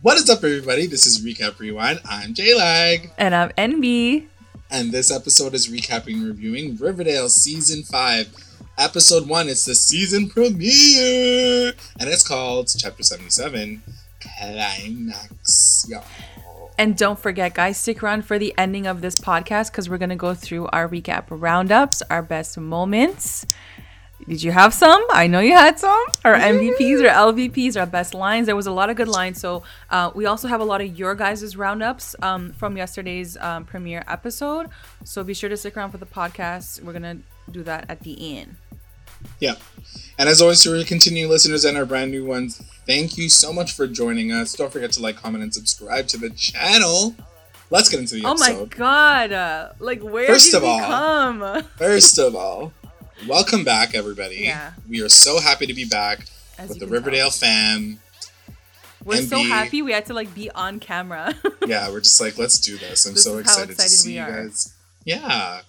What is up, everybody? This is Recap Rewind. I'm J-Lag. And I'm NB. And this episode is recapping reviewing Riverdale Season 5, Episode 1. It's the season premiere! And it's called Chapter 77, Climax. Y'all. And don't forget, guys, stick around for the ending of this podcast because we're going to go through our recap roundups, our best moments. Did you have some? I know you had some. Our MVPs or LVPs, our best lines. There was a lot of good lines. So uh, we also have a lot of your guys' roundups um, from yesterday's um, premiere episode. So be sure to stick around for the podcast. We're going to do that at the end. Yeah. And as always, to our continuing listeners and our brand new ones, thank you so much for joining us. Don't forget to like, comment, and subscribe to the channel. Let's get into the episode. Oh my god! Uh, like where first did of all, come? First of all, welcome back, everybody. Yeah. We are so happy to be back As with the Riverdale tell. fam. We're so happy we had to like be on camera. yeah, we're just like, let's do this. I'm this so excited, excited, to see you guys. Yeah.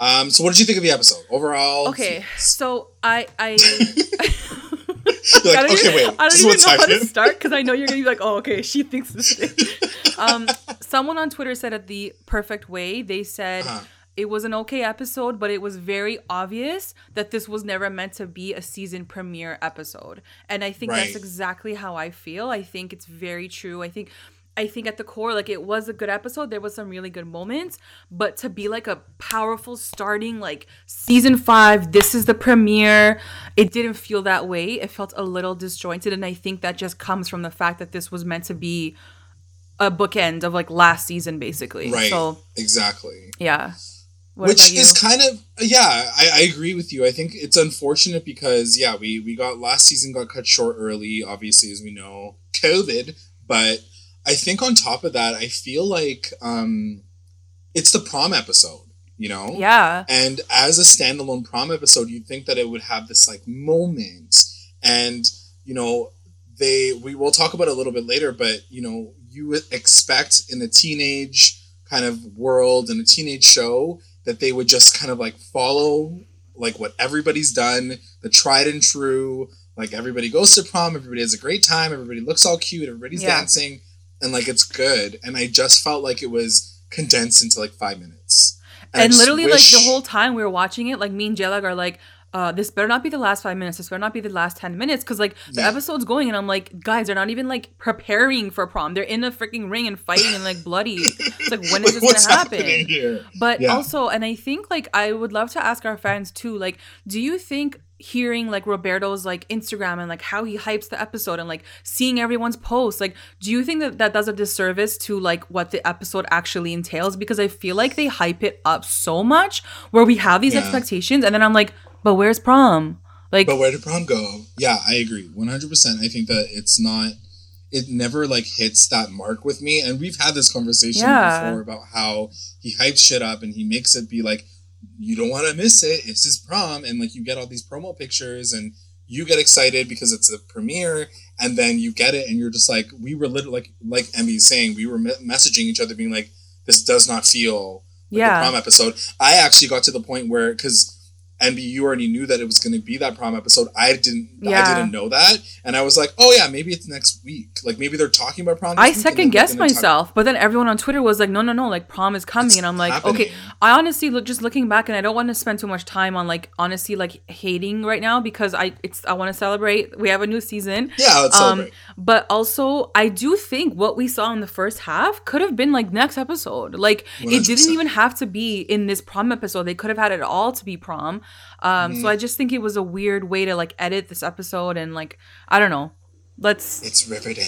Um, so what did you think of the episode overall? Okay, so I I. like, I don't okay, even, wait. I don't even know how to start because I know you're gonna be like, oh, okay, she thinks this thing. um, someone on Twitter said it the perfect way. They said uh-huh. It was an okay episode, but it was very obvious that this was never meant to be a season premiere episode. And I think right. that's exactly how I feel. I think it's very true. I think I think at the core, like it was a good episode. There was some really good moments, but to be like a powerful starting like season five, this is the premiere. It didn't feel that way. It felt a little disjointed, and I think that just comes from the fact that this was meant to be a bookend of like last season, basically. Right. So exactly. Yeah. What Which is kind of yeah, I, I agree with you. I think it's unfortunate because yeah, we we got last season got cut short early, obviously as we know, COVID, but I think on top of that, I feel like um, it's the prom episode, you know? Yeah. And as a standalone prom episode, you'd think that it would have this like moment. And, you know, they, we will talk about it a little bit later, but, you know, you would expect in a teenage kind of world and a teenage show that they would just kind of like follow like what everybody's done, the tried and true. Like everybody goes to prom, everybody has a great time, everybody looks all cute, everybody's yeah. dancing and like it's good. And I just felt like it was condensed into like five minutes. And, and literally, wish... like the whole time we were watching it, like me and J-Lag are like, uh, this better not be the last five minutes. This better not be the last ten minutes, because like the yeah. episode's going, and I'm like, guys, they're not even like preparing for prom. They're in a freaking ring and fighting and like bloody. It's like when is this gonna happen? But yeah. also, and I think like I would love to ask our fans too, like, do you think hearing like Roberto's like Instagram and like how he hypes the episode and like seeing everyone's posts like do you think that that does a disservice to like what the episode actually entails because I feel like they hype it up so much where we have these yeah. expectations and then I'm like but where's prom like but where did prom go yeah I agree 100% I think that it's not it never like hits that mark with me and we've had this conversation yeah. before about how he hypes shit up and he makes it be like you don't want to miss it. It's his prom, and like you get all these promo pictures, and you get excited because it's a premiere, and then you get it, and you're just like, we were literally like like Emmy's saying, we were me- messaging each other, being like, this does not feel like yeah. a prom episode. I actually got to the point where because and you already knew that it was going to be that prom episode. I didn't. Yeah. I didn't know that, and I was like, "Oh yeah, maybe it's next week. Like maybe they're talking about prom." I second guessed myself, talk- but then everyone on Twitter was like, "No, no, no! Like prom is coming," it's and I'm like, happening. "Okay." I honestly look just looking back, and I don't want to spend too much time on like honestly like hating right now because I it's I want to celebrate. We have a new season. Yeah, let's um, celebrate. But also, I do think what we saw in the first half could have been like next episode. Like 100%. it didn't even have to be in this prom episode. They could have had it all to be prom. Um, mm-hmm. So I just think it was a weird way to like edit this episode and like I don't know. Let's. It's Riverdale.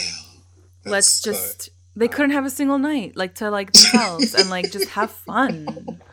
That's let's just. They couldn't have a single night like to like themselves and like just have fun.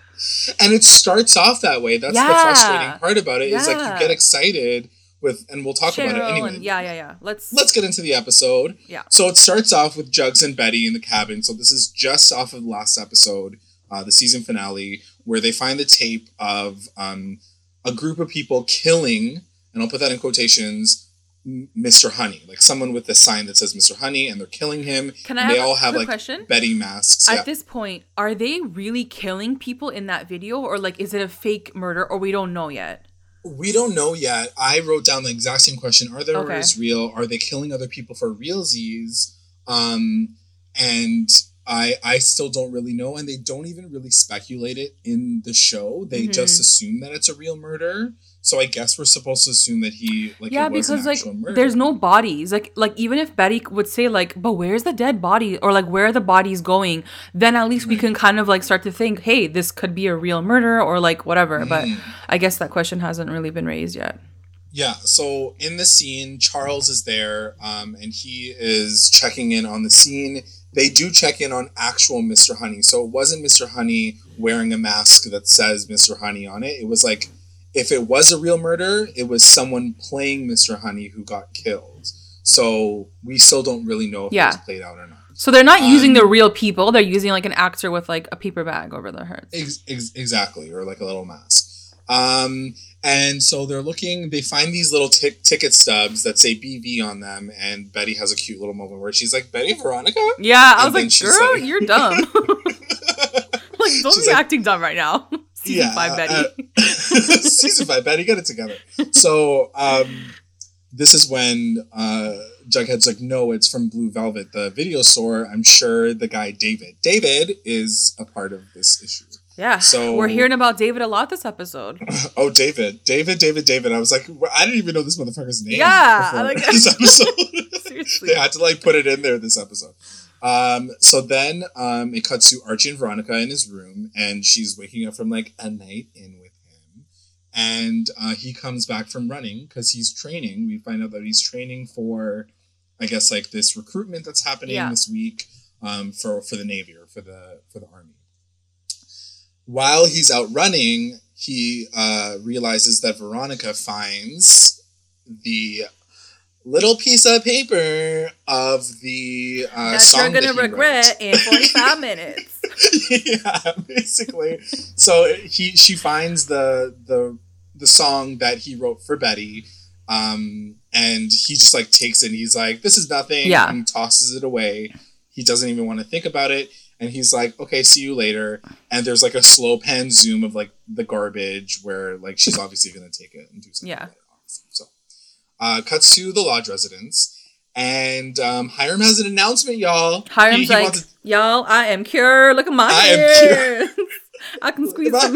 And it starts off that way. That's yeah. the frustrating part about it. Yeah. Is like you get excited with and we'll talk Cheryl about it anyway. And, yeah, yeah, yeah. Let's let's get into the episode. Yeah. So it starts off with Jugs and Betty in the cabin. So this is just off of the last episode, uh, the season finale, where they find the tape of um, a group of people killing, and I'll put that in quotations, Mr. Honey, like someone with a sign that says Mr. Honey, and they're killing him. Can I? They have all have like question? Betty masks. At yeah. this point, are they really killing people in that video, or like is it a fake murder, or we don't know yet? We don't know yet. I wrote down the exact same question: Are their okay. murders real? Are they killing other people for realsies? Um, and I I still don't really know, and they don't even really speculate it in the show. They mm-hmm. just assume that it's a real murder. So I guess we're supposed to assume that he like yeah because like murder. there's no bodies like like even if Betty would say like but where's the dead body or like where are the bodies going then at least we can kind of like start to think hey this could be a real murder or like whatever mm. but I guess that question hasn't really been raised yet. Yeah, so in the scene, Charles is there, um, and he is checking in on the scene they do check in on actual Mr. Honey. So it wasn't Mr. Honey wearing a mask that says Mr. Honey on it. It was like if it was a real murder, it was someone playing Mr. Honey who got killed. So we still don't really know if yeah. it's played out or not. So they're not um, using the real people; they're using like an actor with like a paper bag over their head. Ex- ex- exactly, or like a little mask. Um, and so they're looking, they find these little t- ticket stubs that say BV on them. And Betty has a cute little moment where she's like, Betty Veronica? Yeah, I was like, girl, like, you're dumb. like, don't she's be like, acting dumb right now. Season yeah, five, Betty. Uh, season five, Betty, get it together. So, um, this is when uh, Jughead's like, no, it's from Blue Velvet, the video store. I'm sure the guy David. David is a part of this issue. Yeah. So we're hearing about David a lot this episode. Oh, David, David, David, David. I was like, I didn't even know this motherfucker's name. Yeah, I like this episode. Seriously, they had to like put it in there this episode. Um, so then um, it cuts to Archie and Veronica in his room, and she's waking up from like a night in with him, and uh, he comes back from running because he's training. We find out that he's training for, I guess, like this recruitment that's happening yeah. this week um, for for the Navy or for the for the Army while he's out running, he uh, realizes that Veronica finds the little piece of paper of the uh, that song you're gonna that regret wrote. in 45 minutes. yeah, basically. So he she finds the the the song that he wrote for Betty. Um, and he just like takes it and he's like, This is nothing. Yeah. And tosses it away. He doesn't even want to think about it and he's like, "Okay, see you later." And there's like a slow pan zoom of like the garbage where like she's obviously gonna take it and do something. Yeah. So, uh, cuts to the lodge residence, and um, Hiram has an announcement, y'all. Hiram's he, he like, to- "Y'all, I am cured. Look at my I hands. I can squeeze my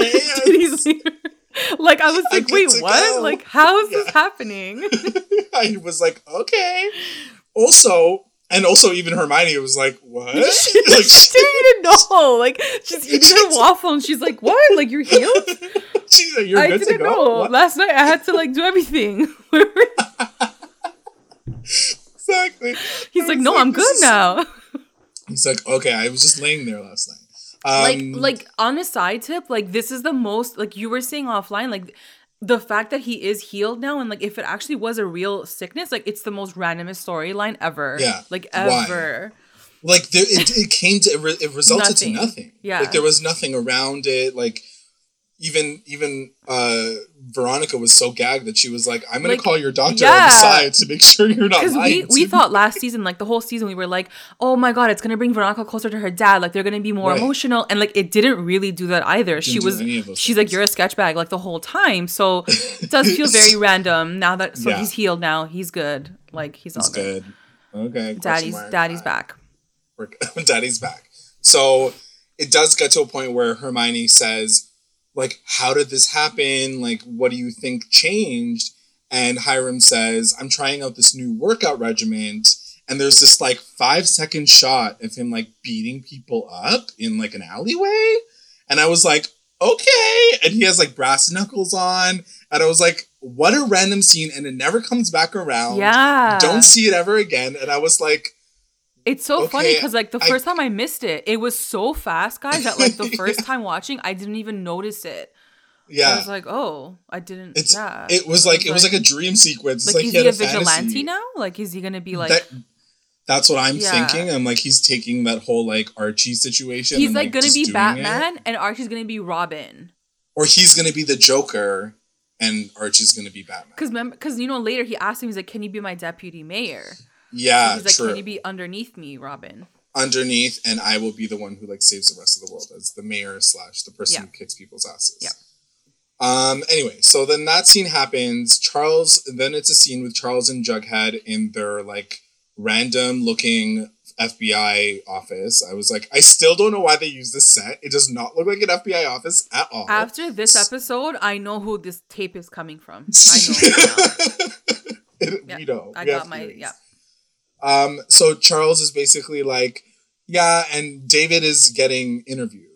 here." like I was like, wait, what? Go. Like, how is yeah. this happening? I was like, okay. Also, and also, even Hermione was like, "What?" like, she didn't even know. Like, she's eating her waffle, and she's like, "What? Like, you're healed?" she's like, "You're I good to go." Know. What? Last night, I had to like do everything. exactly. He's like, "No, like, I'm good now." He's like, "Okay, I was just laying there last night." Um, like, like on a side tip, like this is the most like you were saying offline, like the fact that he is healed now and like if it actually was a real sickness like it's the most randomest storyline ever. Yeah. Like ever. Why? like there, it, it came to it, re- it resulted nothing. to nothing. Yeah. Like there was nothing around it. Like even even uh Veronica was so gagged that she was like, "I'm gonna like, call your doctor yeah. on the side to make sure you're not lying." We, we thought last season, like the whole season, we were like, "Oh my god, it's gonna bring Veronica closer to her dad. Like they're gonna be more right. emotional." And like it didn't really do that either. Didn't she was, she's things. like, "You're a sketch bag," like the whole time. So it does feel very random now that so yeah. he's healed now. He's good. Like he's, he's all good. good. Okay. Daddy's daddy's back. daddy's back. So it does get to a point where Hermione says like, how did this happen? Like, what do you think changed? And Hiram says, I'm trying out this new workout regimen. And there's this like five second shot of him like beating people up in like an alleyway. And I was like, okay. And he has like brass knuckles on. And I was like, what a random scene. And it never comes back around. Yeah. Don't see it ever again. And I was like, it's so okay, funny because like the first I, time I missed it, it was so fast, guys, that like the first yeah. time watching, I didn't even notice it. Yeah, I was like, oh, I didn't. It's, yeah, it was like it was like, like a dream sequence. Like, like is he, he a vigilante now? Like, is he gonna be like? That, that's what I'm yeah. thinking. I'm like, he's taking that whole like Archie situation. He's and, like, gonna be Batman, it. and Archie's gonna be Robin. Or he's gonna be the Joker, and Archie's gonna be Batman. Because because you know later he asked him, he's like, "Can you be my deputy mayor?" Yeah, so he's like, true. "Can you be underneath me, Robin?" Underneath, and I will be the one who like saves the rest of the world as the mayor slash the person yeah. who kicks people's asses. Yeah. Um. Anyway, so then that scene happens. Charles. Then it's a scene with Charles and Jughead in their like random looking FBI office. I was like, I still don't know why they use this set. It does not look like an FBI office at all. After this episode, I know who this tape is coming from. I know. it, yeah, we know. I we got my yeah. Um. So Charles is basically like, yeah, and David is getting interviewed.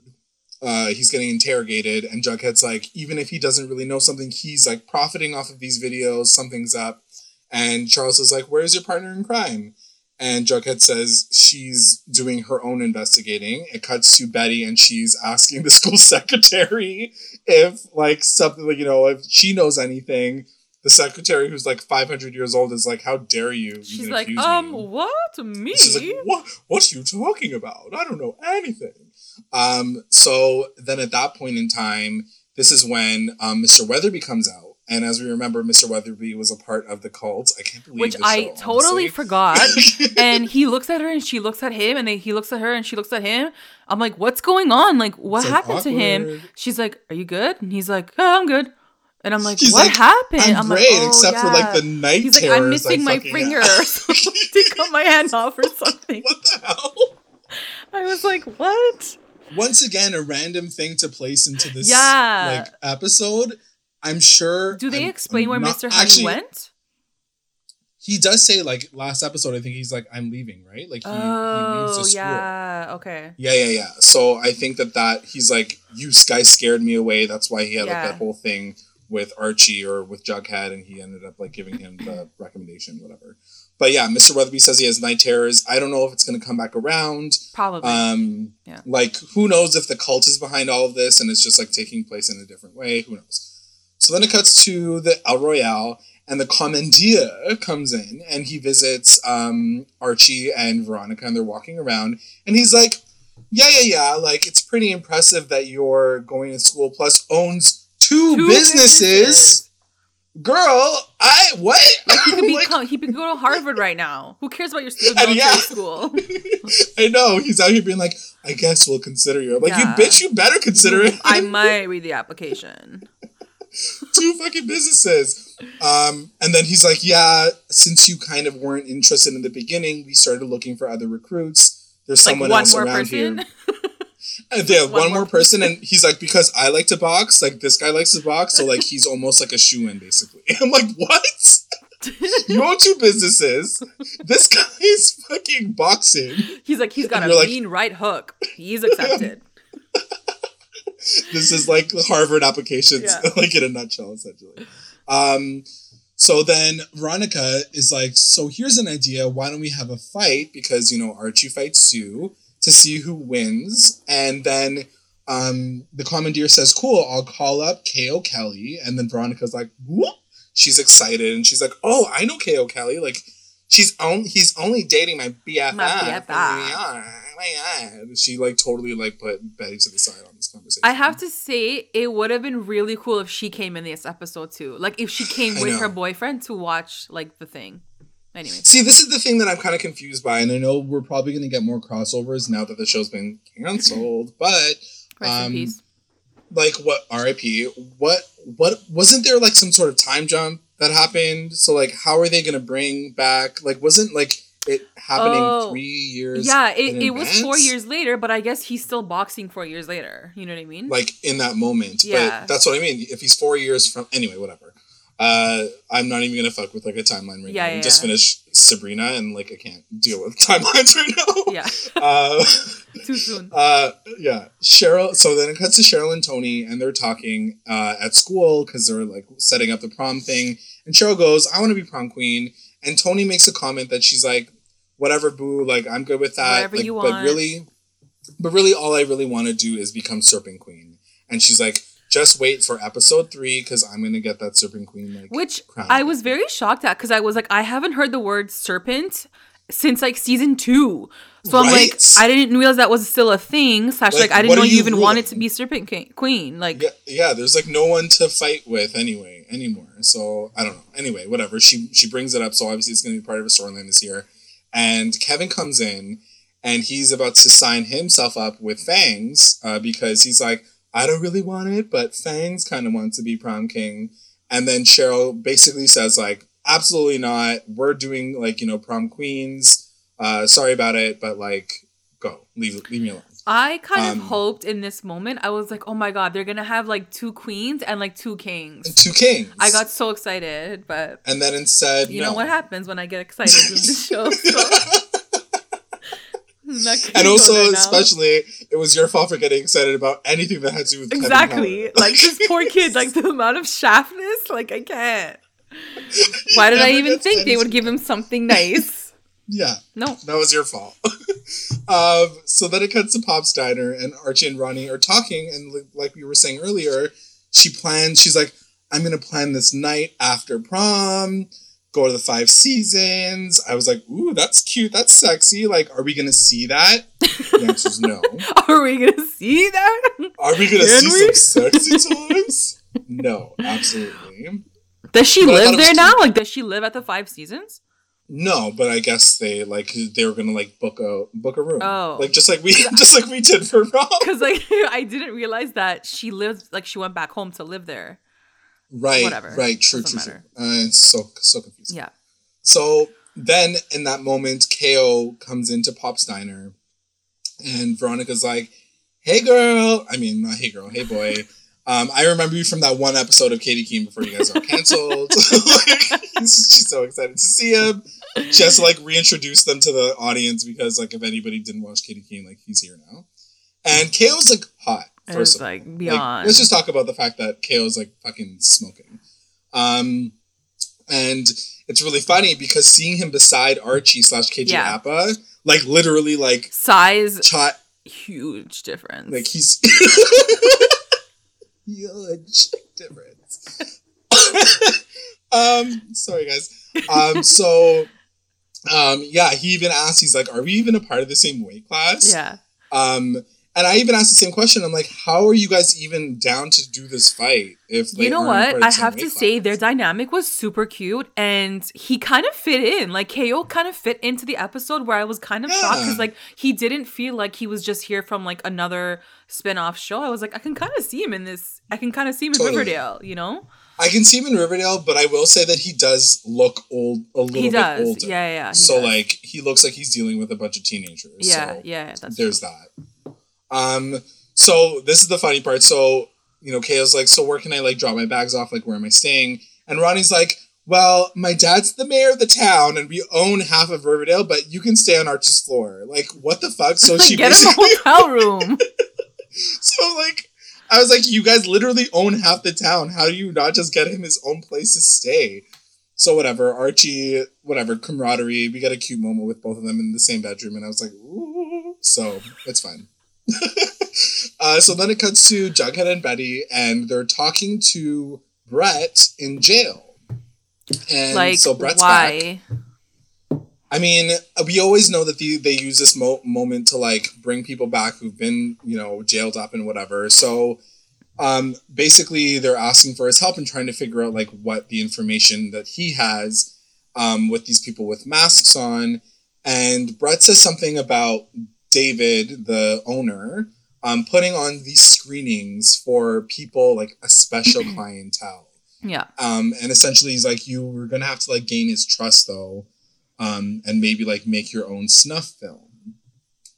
Uh, he's getting interrogated, and Jughead's like, even if he doesn't really know something, he's like profiting off of these videos. Something's up. And Charles is like, "Where's your partner in crime?" And Jughead says she's doing her own investigating. It cuts to Betty and she's asking the school secretary if, like, something, like, you know, if she knows anything. The secretary, who's like 500 years old, is like, How dare you? She's like, Um, me? what? Me? She's like, What? What are you talking about? I don't know anything. Um, so then at that point in time, this is when um, Mr. Weatherby comes out and as we remember, Mr. Weatherby was a part of the cult. I can't believe which I show, totally forgot. and he looks at her, and she looks at him, and they, he looks at her, and she looks at him. I'm like, what's going on? Like, what it's happened like to him? She's like, "Are you good?" And he's like, oh, "I'm good." And I'm like, She's "What like, happened?" I'm, I'm great, like, oh, except yeah. for like the night. He's like, "I'm missing my finger. Take cut my hand off or something." What the hell? I was like, "What?" Once again, a random thing to place into this yeah. like episode I'm sure. Do they I'm, explain I'm where not, Mr. Honey went? He does say like last episode. I think he's like I'm leaving, right? Like he, oh he yeah, okay. Yeah, yeah, yeah. So I think that that he's like you guys scared me away. That's why he had yeah. like that whole thing with Archie or with Jughead, and he ended up like giving him the recommendation, whatever. But yeah, Mr. Weatherby says he has night terrors. I don't know if it's going to come back around. Probably. Um, yeah. Like, who knows if the cult is behind all of this and it's just like taking place in a different way? Who knows? So then it cuts to the El Royale, and the commandeer comes in and he visits um, Archie and Veronica, and they're walking around, and he's like, "Yeah, yeah, yeah. Like it's pretty impressive that you're going to school. Plus owns two, two businesses. businesses. Girl, I what? Like he could be like, he could go to Harvard right now. Who cares about your military yeah. school? I know he's out here being like, I guess we'll consider you. I'm like, yeah. you bitch, you better consider it. I might read the application. two fucking businesses. Um, and then he's like, yeah, since you kind of weren't interested in the beginning, we started looking for other recruits. There's like someone else around person? here. And yeah, one, one more person, and he's like, because I like to box, like this guy likes to box, so like he's almost like a shoe in, basically. I'm like, what? you own two businesses. This guy is fucking boxing. He's like, he's got a mean like, right hook. He's accepted this is like the Harvard applications, yeah. like in a nutshell, essentially. Um, so then Veronica is like, so here's an idea. Why don't we have a fight? Because, you know, Archie fights Sue to see who wins. And then um, the commandeer says, cool, I'll call up K.O. Kelly. And then Veronica's like, whoop. She's excited and she's like, oh, I know K.O. Kelly. Like, she's only he's only dating my BFF. My BFF my god. She like totally like put Betty to the side on this conversation. I have to say, it would have been really cool if she came in this episode too. Like if she came with her boyfriend to watch like the thing. Anyway. See, this is the thing that I'm kind of confused by, and I know we're probably going to get more crossovers now that the show's been canceled. But um, like what RIP? What what wasn't there like some sort of time jump that happened? So like, how are they going to bring back? Like, wasn't like it happening oh, three years. Yeah, it, it was four years later, but I guess he's still boxing four years later. You know what I mean? Like in that moment. Yeah. But that's what I mean. If he's four years from anyway, whatever. Uh, I'm not even gonna fuck with like a timeline right yeah, now. Yeah, just yeah. finished Sabrina and like I can't deal with timelines right now. Yeah. Uh, Too soon. Uh, yeah. Cheryl. So then it cuts to Cheryl and Toni, and they're talking uh, at school because they're like setting up the prom thing. And Cheryl goes, "I want to be prom queen." And Toni makes a comment that she's like, whatever, boo. Like I'm good with that. Whatever like, you want. But really, but really, all I really want to do is become Serpent Queen. And she's like, just wait for episode three because I'm gonna get that Serpent Queen. Like, which crown. I was very shocked at because I was like, I haven't heard the word serpent since like season two. So right? I'm like, I didn't realize that was still a thing. Slash, like, like I didn't know you, even ruling? wanted to be Serpent Queen. Like, yeah, yeah, there's like no one to fight with anyway anymore. So I don't know. Anyway, whatever. She she brings it up, so obviously it's gonna be part of a storyline this year. And Kevin comes in and he's about to sign himself up with Fangs uh, because he's like, I don't really want it, but Fangs kind of wants to be prom king. And then Cheryl basically says like, absolutely not. We're doing like, you know, prom queens. Uh, sorry about it, but like, go leave leave me alone. I kind um, of hoped in this moment. I was like, oh my god, they're gonna have like two queens and like two kings. Two kings. I got so excited, but and then instead, you no. know what happens when I get excited with the show. So. And also, especially, it was your fault for getting excited about anything that had to do with exactly. like this poor kid, like the amount of shaftness, like I can't. Why did I even think they would give him something nice? Yeah. No. That was your fault. um, so then it cuts to Pop's diner, and Archie and Ronnie are talking, and like we were saying earlier, she plans. She's like, "I'm gonna plan this night after prom." Go to the Five Seasons. I was like, "Ooh, that's cute. That's sexy. Like, are we gonna see that?" The answer is no. are we gonna see that? Are we gonna Can see we? some sexy times? no, absolutely. Does she but live there now? Like, does she live at the Five Seasons? No, but I guess they like they were gonna like book a book a room. Oh, like just like we just like we did for Rob. Because like I didn't realize that she lived like she went back home to live there. Right. Whatever. Right. True. Doesn't true. true. Uh, it's so so confusing. Yeah. So then in that moment, Ko comes into Pop's diner, and Veronica's like, "Hey girl," I mean not "Hey girl," "Hey boy." Um, I remember you from that one episode of Katy Keene before you guys got canceled. like, she's so excited to see him. just like reintroduce them to the audience because like if anybody didn't watch Katy Keene, like he's here now. And Ko's like hot. First it's like beyond. Like, let's just talk about the fact that Kale is like fucking smoking. Um, and it's really funny because seeing him beside Archie slash KJ yeah. Apa, like literally like size, huge difference. Like he's huge difference. um, sorry guys. Um, so, um, yeah, he even asked. He's like, "Are we even a part of the same weight class?" Yeah. Um, and I even asked the same question. I'm like, how are you guys even down to do this fight? If you know what, I have to class? say their dynamic was super cute, and he kind of fit in. Like Ko kind of fit into the episode where I was kind of yeah. shocked because like he didn't feel like he was just here from like another spin-off show. I was like, I can kind of see him in this. I can kind of see him in totally. Riverdale. You know. I can see him in Riverdale, but I will say that he does look old, a little he does. bit older. Yeah, yeah. So does. like he looks like he's dealing with a bunch of teenagers. Yeah, so yeah. That's there's true. that. Um, so this is the funny part. So, you know, Ko's like, so where can I like drop my bags off? Like, where am I staying? And Ronnie's like, well, my dad's the mayor of the town and we own half of Riverdale, but you can stay on Archie's floor. Like, what the fuck? So she get him a hotel room. so like, I was like, you guys literally own half the town. How do you not just get him his own place to stay? So whatever, Archie, whatever, camaraderie. We got a cute moment with both of them in the same bedroom, and I was like, ooh. So it's fine. uh, so then it cuts to Jughead and Betty, and they're talking to Brett in jail. And like, so Brett's why? back. I mean, we always know that the, they use this mo- moment to like bring people back who've been, you know, jailed up and whatever. So um, basically, they're asking for his help and trying to figure out like what the information that he has um, with these people with masks on. And Brett says something about David, the owner, um, putting on these screenings for people like a special clientele. Yeah. Um, and essentially, he's like, you were gonna have to like gain his trust though, um, and maybe like make your own snuff film.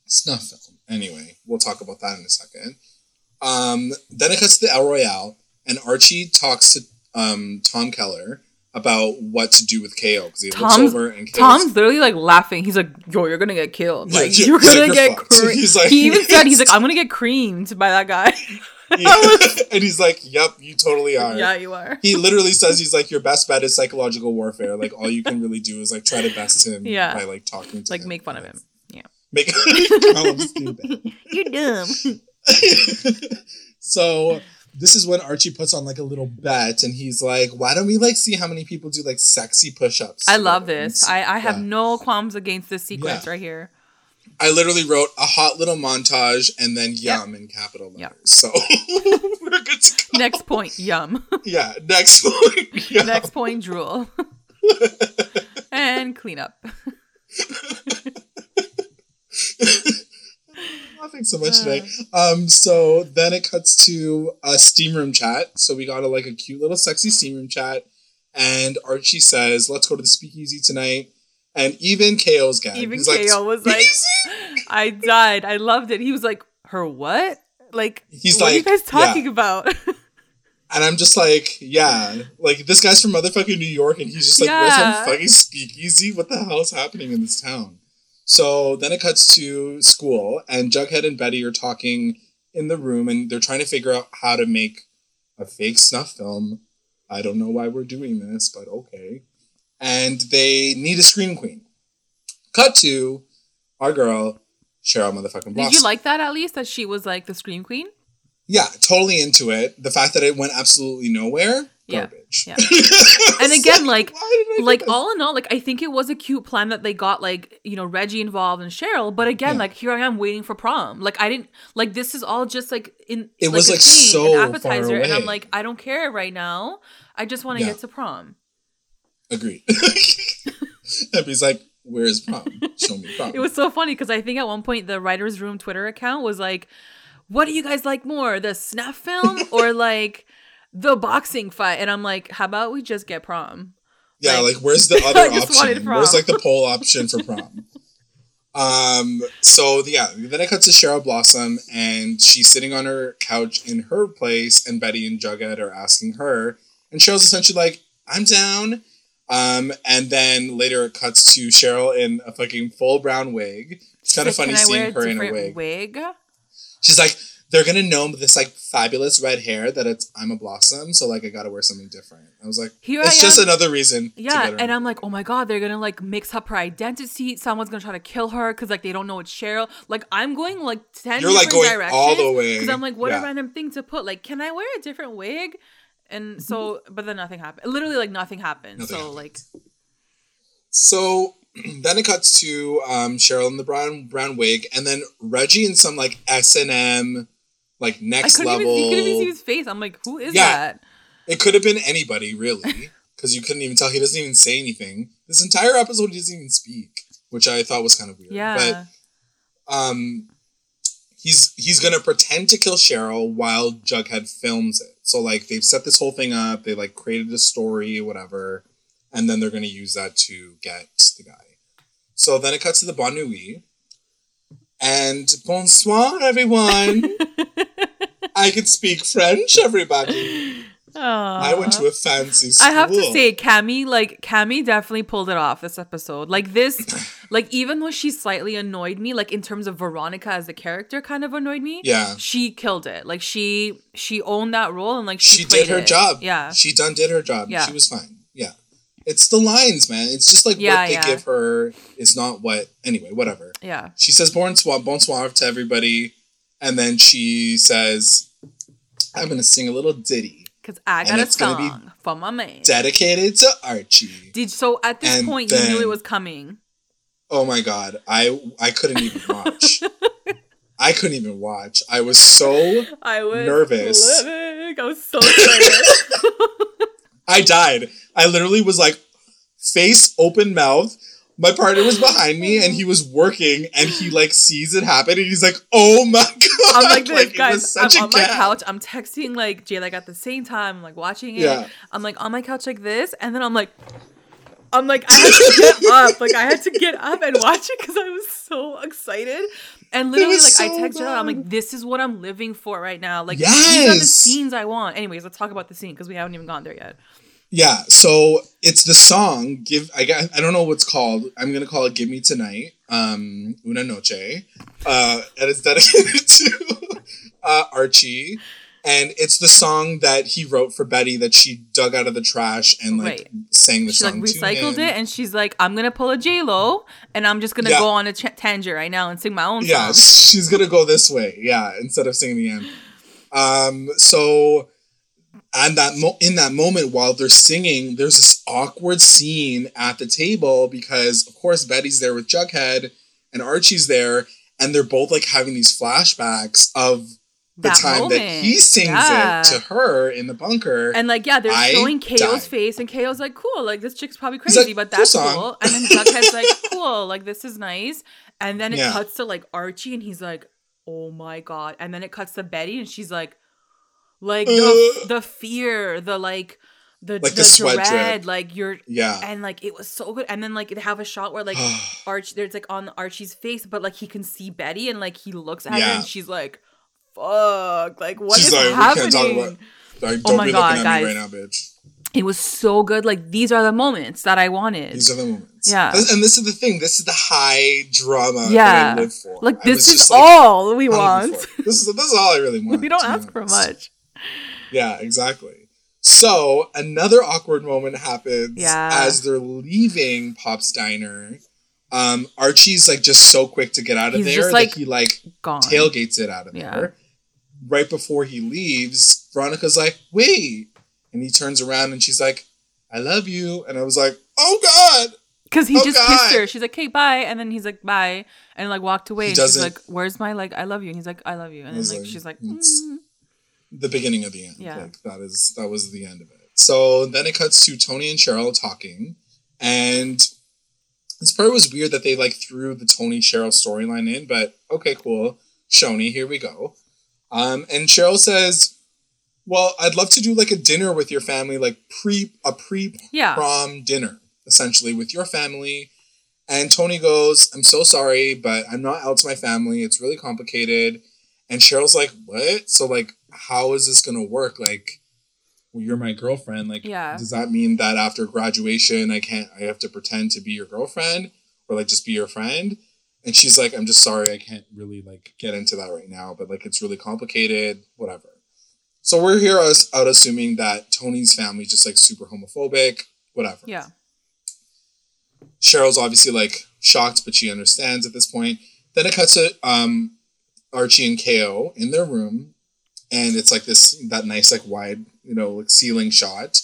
Snuff film. Anyway, we'll talk about that in a second. Um, then it cuts to the El Royale, and Archie talks to um, Tom Keller, about what to do with Ko because he Tom's, looks over and Ko's, Tom's literally like laughing. He's like, "Yo, you're gonna get killed. Like yeah, you're gonna like, get." Cre-. He's like, he even said, "He's like, I'm gonna get creamed by that guy." Yeah. and he's like, "Yep, you totally are." Yeah, you are. He literally says he's like, "Your best bet is psychological warfare. Like all you can really do is like try to best him yeah. by like talking to him. like him. make fun of him. Yeah, make him stupid. You're dumb. so this is when Archie puts on like a little bet and he's like, why don't we like see how many people do like sexy push-ups? I love this. I, I have yeah. no qualms against this sequence yeah. right here. I literally wrote a hot little montage and then yum yep. in capital letters. Yep. So we're good to go. Next point, yum. yeah, next point. Yum. Next point, drool. and clean up laughing so much today. Um, so then it cuts to a steam room chat. So we got a like a cute little sexy steam room chat, and Archie says, "Let's go to the speakeasy tonight." And even KO's gag. Even KO like, was like, I died. I loved it. He was like, her what? Like, he's what like, are you guys talking yeah. about? and I'm just like, yeah, like this guy's from motherfucking New York, and he's just like, yeah. where's some fucking speakeasy? What the hell is happening in this town? So then it cuts to school, and Jughead and Betty are talking in the room, and they're trying to figure out how to make a fake snuff film. I don't know why we're doing this, but okay. And they need a scream queen. Cut to our girl, Cheryl motherfucking Blossom. Did you like that at least that she was like the scream queen? Yeah, totally into it. The fact that it went absolutely nowhere, garbage. Yeah. yeah. and again, like, like all in all, like I think it was a cute plan that they got like you know Reggie involved and Cheryl. But again, yeah. like here I am waiting for prom. Like I didn't like this is all just like in. It like, was like thing, so appetizer, and I'm like I don't care right now. I just want to yeah. get to prom. Agreed. he's like, where's prom? Show me prom. It was so funny because I think at one point the writers' room Twitter account was like, "What do you guys like more, the snuff film or like the boxing fight?" And I'm like, "How about we just get prom?" Yeah, like, like where's the other option? Where's like the poll option for prom? um. So yeah, then I cut to Cheryl Blossom, and she's sitting on her couch in her place, and Betty and Jughead are asking her, and Cheryl's essentially like, "I'm down." Um, and then later it cuts to Cheryl in a fucking full brown wig. It's kind of funny seeing her in a wig. Wig. She's like, they're gonna know this like fabulous red hair that it's I'm a blossom, so like I gotta wear something different. I was like, Here it's just another reason. Yeah, and I'm like, oh my god, they're gonna like mix up her identity. Someone's gonna try to kill her because like they don't know it's Cheryl. Like I'm going like ten You're like going directions all the way because I'm like, what yeah. a random thing to put. Like, can I wear a different wig? And so, but then nothing happened. Literally, like nothing happened. Nothing so happened. like, so then it cuts to um, Cheryl in the brown brown wig, and then Reggie in some like S and M, like next level. Even, you couldn't even see his face. I'm like, who is yeah, that? It could have been anybody, really, because you couldn't even tell. He doesn't even say anything. This entire episode, he doesn't even speak, which I thought was kind of weird. Yeah. But um, he's he's gonna pretend to kill Cheryl while Jughead films it. So like they've set this whole thing up, they like created a story, whatever, and then they're gonna use that to get the guy. So then it cuts to the Nuit. And bonsoir, everyone. I can speak French, everybody. Aww. I went to a fancy school. I have to say, Cami, like Cami, definitely pulled it off this episode. Like this, like even though she slightly annoyed me, like in terms of Veronica as a character, kind of annoyed me. Yeah, she killed it. Like she she owned that role and like she, she did her it. job. Yeah, she done did her job. Yeah, she was fine. It's the lines, man. It's just like yeah, what they yeah. give her is not what. Anyway, whatever. Yeah, she says bonsoir, bonsoir to everybody, and then she says, "I'm gonna sing a little ditty." Because I got a song for my man. Dedicated to Archie. Did so at this and point then, you knew it was coming. Oh my god. I I couldn't even watch. I couldn't even watch. I was so I was nervous. Living. I was so nervous. I died. I literally was like face open mouth my partner was behind me and he was working and he like sees it happen and he's like, "Oh my god!" I'm like, this, like, guys, I'm on my couch. I'm texting like Jay like at the same time. I'm like watching it. Yeah. I'm like on my couch like this, and then I'm like, I'm like I had to get up. Like I had to get up and watch it because I was so excited. And literally, like so I texted her, I'm like, "This is what I'm living for right now. Like yes! these are the scenes I want." Anyways, let's talk about the scene because we haven't even gone there yet. Yeah, so it's the song "Give." I got. I don't know what's called. I'm gonna call it "Give Me Tonight." Um, Una Noche, uh, and it's dedicated to uh, Archie, and it's the song that he wrote for Betty that she dug out of the trash and like right. sang the she, song. She like recycled it, and she's like, "I'm gonna pull a J Lo, and I'm just gonna yeah. go on a ch- tangent right now and sing my own." Yeah, song. she's gonna go this way. Yeah, instead of singing the end. Um, so and that mo- in that moment while they're singing there's this awkward scene at the table because of course betty's there with jughead and archie's there and they're both like having these flashbacks of the that time moment. that he sings yeah. it to her in the bunker and like yeah they're I showing KO's died. face and KO's like cool like this chick's probably crazy like, but that's cool, cool. and then jughead's like cool like this is nice and then it yeah. cuts to like archie and he's like oh my god and then it cuts to betty and she's like like the, the fear, the like the like the, the dread, drip. like you're yeah, and like it was so good. And then like they have a shot where like Arch, there's like on Archie's face, but like he can see Betty, and like he looks at yeah. her, and she's like, "Fuck, like what she's is like, happening?" Like, oh my god, guys! right now, bitch. It was so good. Like these are the moments that I wanted. These are the moments. Yeah, and this is the thing. This is the high drama. Yeah, live for. Like this is all we want. This is this is all I really want. we don't ask for much. Yeah, exactly. So another awkward moment happens yeah. as they're leaving Pop's diner. Um, Archie's like just so quick to get out of He's there like, that he like gone. tailgates it out of yeah. there. Right before he leaves, Veronica's like, "Wait," and he turns around and she's like, "I love you," and I was like, "Oh God." Because he oh just God. kissed her. She's like, "Okay, bye," and then he's like, "Bye," and like walked away. He and she's like, "Where's my like, I love you?" And he's like, "I love you," and then like, like she's like, mm the beginning of the end. Yeah. Like that is that was the end of it. So then it cuts to Toni and Cheryl talking, and this part was weird that they like threw the Toni Cheryl storyline in, but okay, cool. Choni, here we go. Um, and Cheryl says, "Well, I'd love to do like a dinner with your family, like pre a pre prom yeah. dinner, essentially with your family." And Toni goes, "I'm so sorry, but I'm not out to my family. It's really complicated." And Cheryl's like, "What?" So like how is this gonna work? Like, well, you're my girlfriend. Like, yeah. does that mean that after graduation, I can't? I have to pretend to be your girlfriend, or like just be your friend? And she's like, I'm just sorry, I can't really like get into that right now, but like it's really complicated. Whatever. So we're here us out assuming that Toni's family just like super homophobic. Whatever. Yeah. Cheryl's obviously like shocked, but she understands at this point. Then it cuts to um, Archie and KO in their room and it's like this that nice like wide you know like ceiling shot.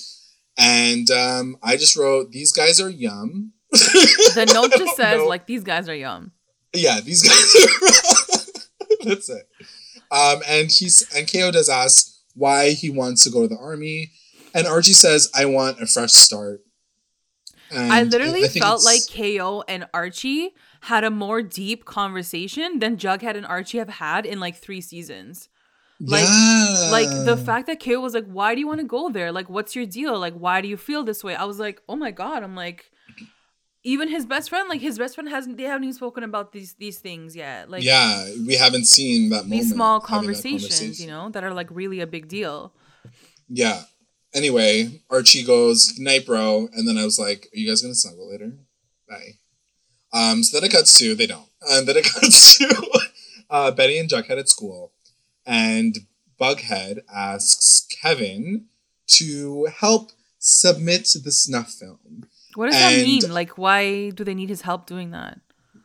And um, i just wrote these guys are yum. The note just says know. like these guys are yum. Yeah these guys are that's it. Um, and he's and ko does ask why he wants to go to the army. And archie says i want a fresh start. And i literally I felt like ko and archie had a more deep conversation than jughead and archie have had in like three seasons like, yeah. like the fact that Kate was like, "Why do you want to go there? Like, what's your deal? Like, why do you feel this way?" I was like, "Oh my god!" I'm like, even his best friend, like his best friend hasn't. They haven't even spoken about these these things yet. Like, yeah, we haven't seen that. These small conversations, conversation. you know, that are like really a big deal. Yeah. Anyway, Archie goes, "Night, bro," and then I was like, "Are you guys gonna snuggle later?" Bye. Um. So then it cuts to they don't, and then it cuts to uh, Betty and Jughead at school and Bughead asks Kevin to help submit the snuff film. What does and, that mean? Like, why do they need his help doing that?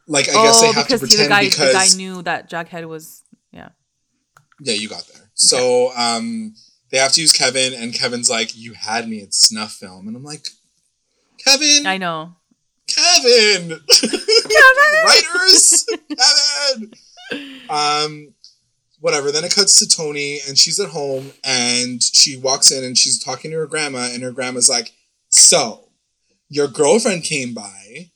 Like, I oh, guess they oh, have to pretend the guy, because the guy knew that Jughead was, yeah. Yeah, you got there. Okay. So, um, they have to use Kevin, and Kevin's like, "You had me at snuff film," and I'm like, "Kevin, I know, Kevin, Kevin, writers, Kevin." Um, whatever. Then it cuts to Toni, and she's at home, and she walks in, and she's talking to her grandma, and her grandma's like, "So, your girlfriend came by,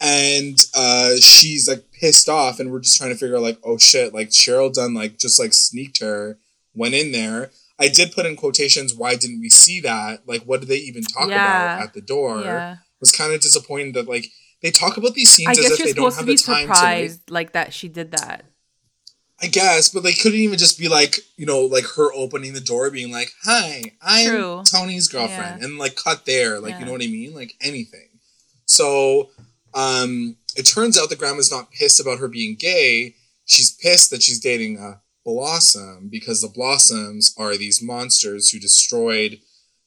and uh, she's like pissed off, and we're just trying to figure out like, oh shit, like Cheryl Dunn like just like sneaked her, went in there." I did put in quotations. Why didn't we see that? Like, what did they even talk yeah. about at the door? Yeah. Was kind of disappointed that like they talk about these scenes I as if they don't have the time to like, like that she did that. I guess, but they couldn't even just be like, you know, like her opening the door, being like, "Hi, I'm True. Toni's girlfriend," yeah. and like cut there, like yeah. you know what I mean, like anything. So, um, it turns out the grandma's not pissed about her being gay. She's pissed that she's dating a blossom because the blossoms are these monsters who destroyed,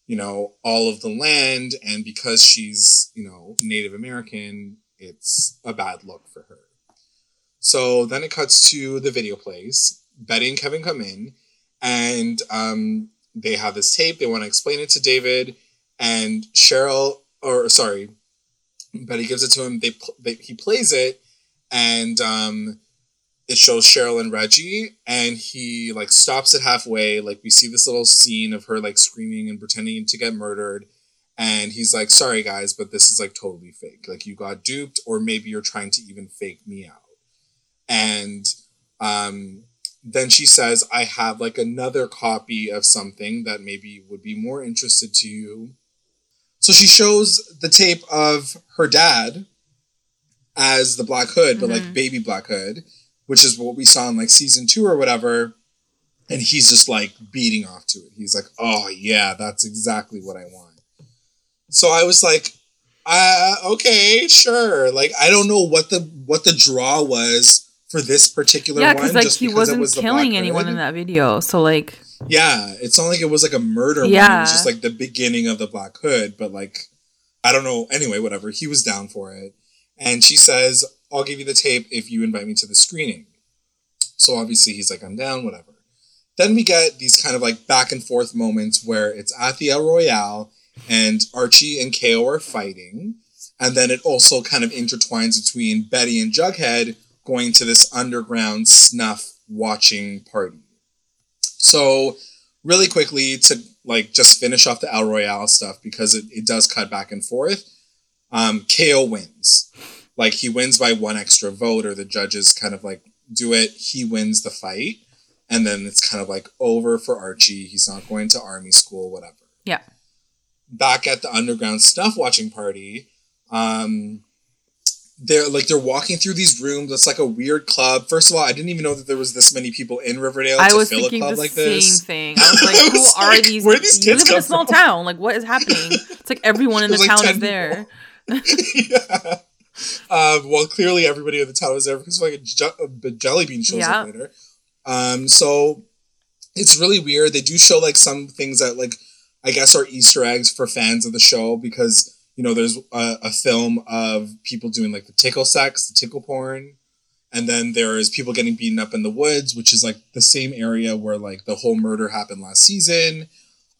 you know, all of the land, and because she's, you know, Native American, it's a bad look for her. So then it cuts to the video plays. Betty and Kevin come in, and um, they have this tape. They want to explain it to David, and Cheryl, or sorry, Betty gives it to him. They, they he plays it, and um, it shows Cheryl and Reggie, and he like stops it halfway. Like we see this little scene of her like screaming and pretending to get murdered. And he's like, sorry guys, but this is like totally fake. Like you got duped, or maybe you're trying to even fake me out. And um, then she says, I have like another copy of something that maybe would be more interested to you So she shows the tape of her dad as the Black Hood, but mm-hmm. like baby Black Hood, which is what we saw in like season two or whatever. And he's just like beating off to it. He's like, oh yeah, that's exactly what I want. So I was like, uh, okay, sure. Like I don't know what the what the draw was for this particular yeah, one. Like, he wasn't was killing anyone in that video. So like Yeah, it's not like it was like a murder yeah. One. It was just like the beginning of the Black Hood, but like I don't know. Anyway, whatever. He was down for it. And she says, I'll give you the tape if you invite me to the screening. So obviously he's like, I'm down, whatever. Then we get these kind of like back and forth moments where it's at the El Royale and Archie and Ko are fighting. And then it also kind of intertwines between Betty and Jughead going to this underground snuff watching party. So, really quickly to like just finish off the El Royale snuff because it, it does cut back and forth. Um, Ko wins. Like he wins by one extra vote, or the judges kind of like do it. He wins the fight. And then it's kind of like over for Archie. He's not going to army school, whatever. Yeah back at the underground stuff watching party, um, they're like they're walking through these rooms. It's like a weird club. First of all, I didn't even know that there was this many people in Riverdale. I was thinking the like this. same thing. I was like, I was who like, are these? Where these kids you live in a small from? town. Like, what is happening? It's like everyone in the like town is there. yeah. Um, well, clearly everybody in the town was there because like a, je- a jelly bean shows yeah. up later. Um, so it's really weird. They do show like some things that like I guess are Easter eggs for fans of the show because you know there's a, a film of people doing like the tickle sex, the tickle porn, and then there is people getting beaten up in the woods, which is like the same area where like the whole murder happened last season.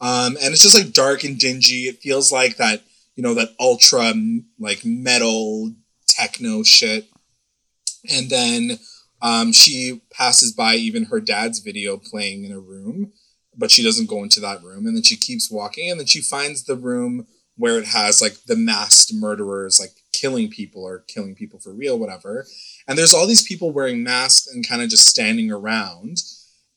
Um, and it's just like dark and dingy. It feels like that, you know, that ultra like metal techno shit. And then um, she passes by even her dad's video playing in a room but she doesn't go into that room. And then she keeps walking, and then she finds the room where it has like the masked murderers like killing people or killing people for real, whatever. And there's all these people wearing masks and kind of just standing around.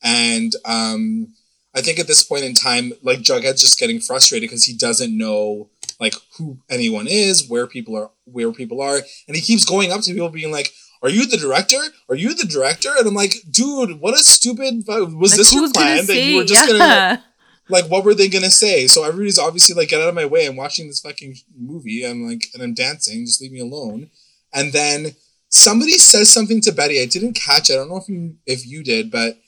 And um, I think at this point in time, like Jughead's just getting frustrated because he doesn't know like who anyone is, where people are, where people are, and he keeps going up to people being like, are you the director? Are you the director? And I'm like, dude, what a stupid. Was like, this your plan that you were just yeah. gonna. Like, what were they gonna say? So everybody's obviously like, get out of my way. I'm watching this fucking movie. I'm like, and I'm dancing. Just leave me alone. And then somebody says something to Betty. I didn't catch. It. I don't know if you if you did, but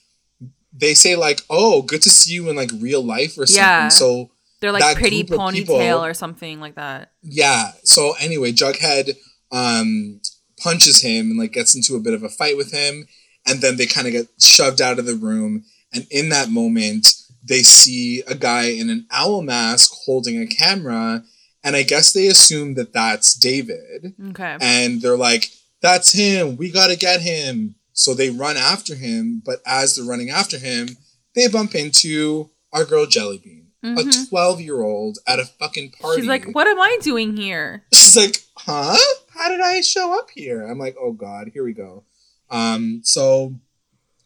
they say like, "Oh, good to see you in like real life" or something. Yeah. So they're like pretty ponytail people, or something like that. Yeah. So anyway, Jughead um punches him and like gets into a bit of a fight with him and then they kind of get shoved out of the room and in that moment they see a guy in an owl mask holding a camera and i guess they assume that that's david okay and they're like that's him we gotta get him so they run after him but as they're running after him they bump into our girl jellybean mm-hmm. a 12 year old at a fucking party she's like what am i doing here she's like huh how did I show up here? I'm like, oh god, here we go. Um, so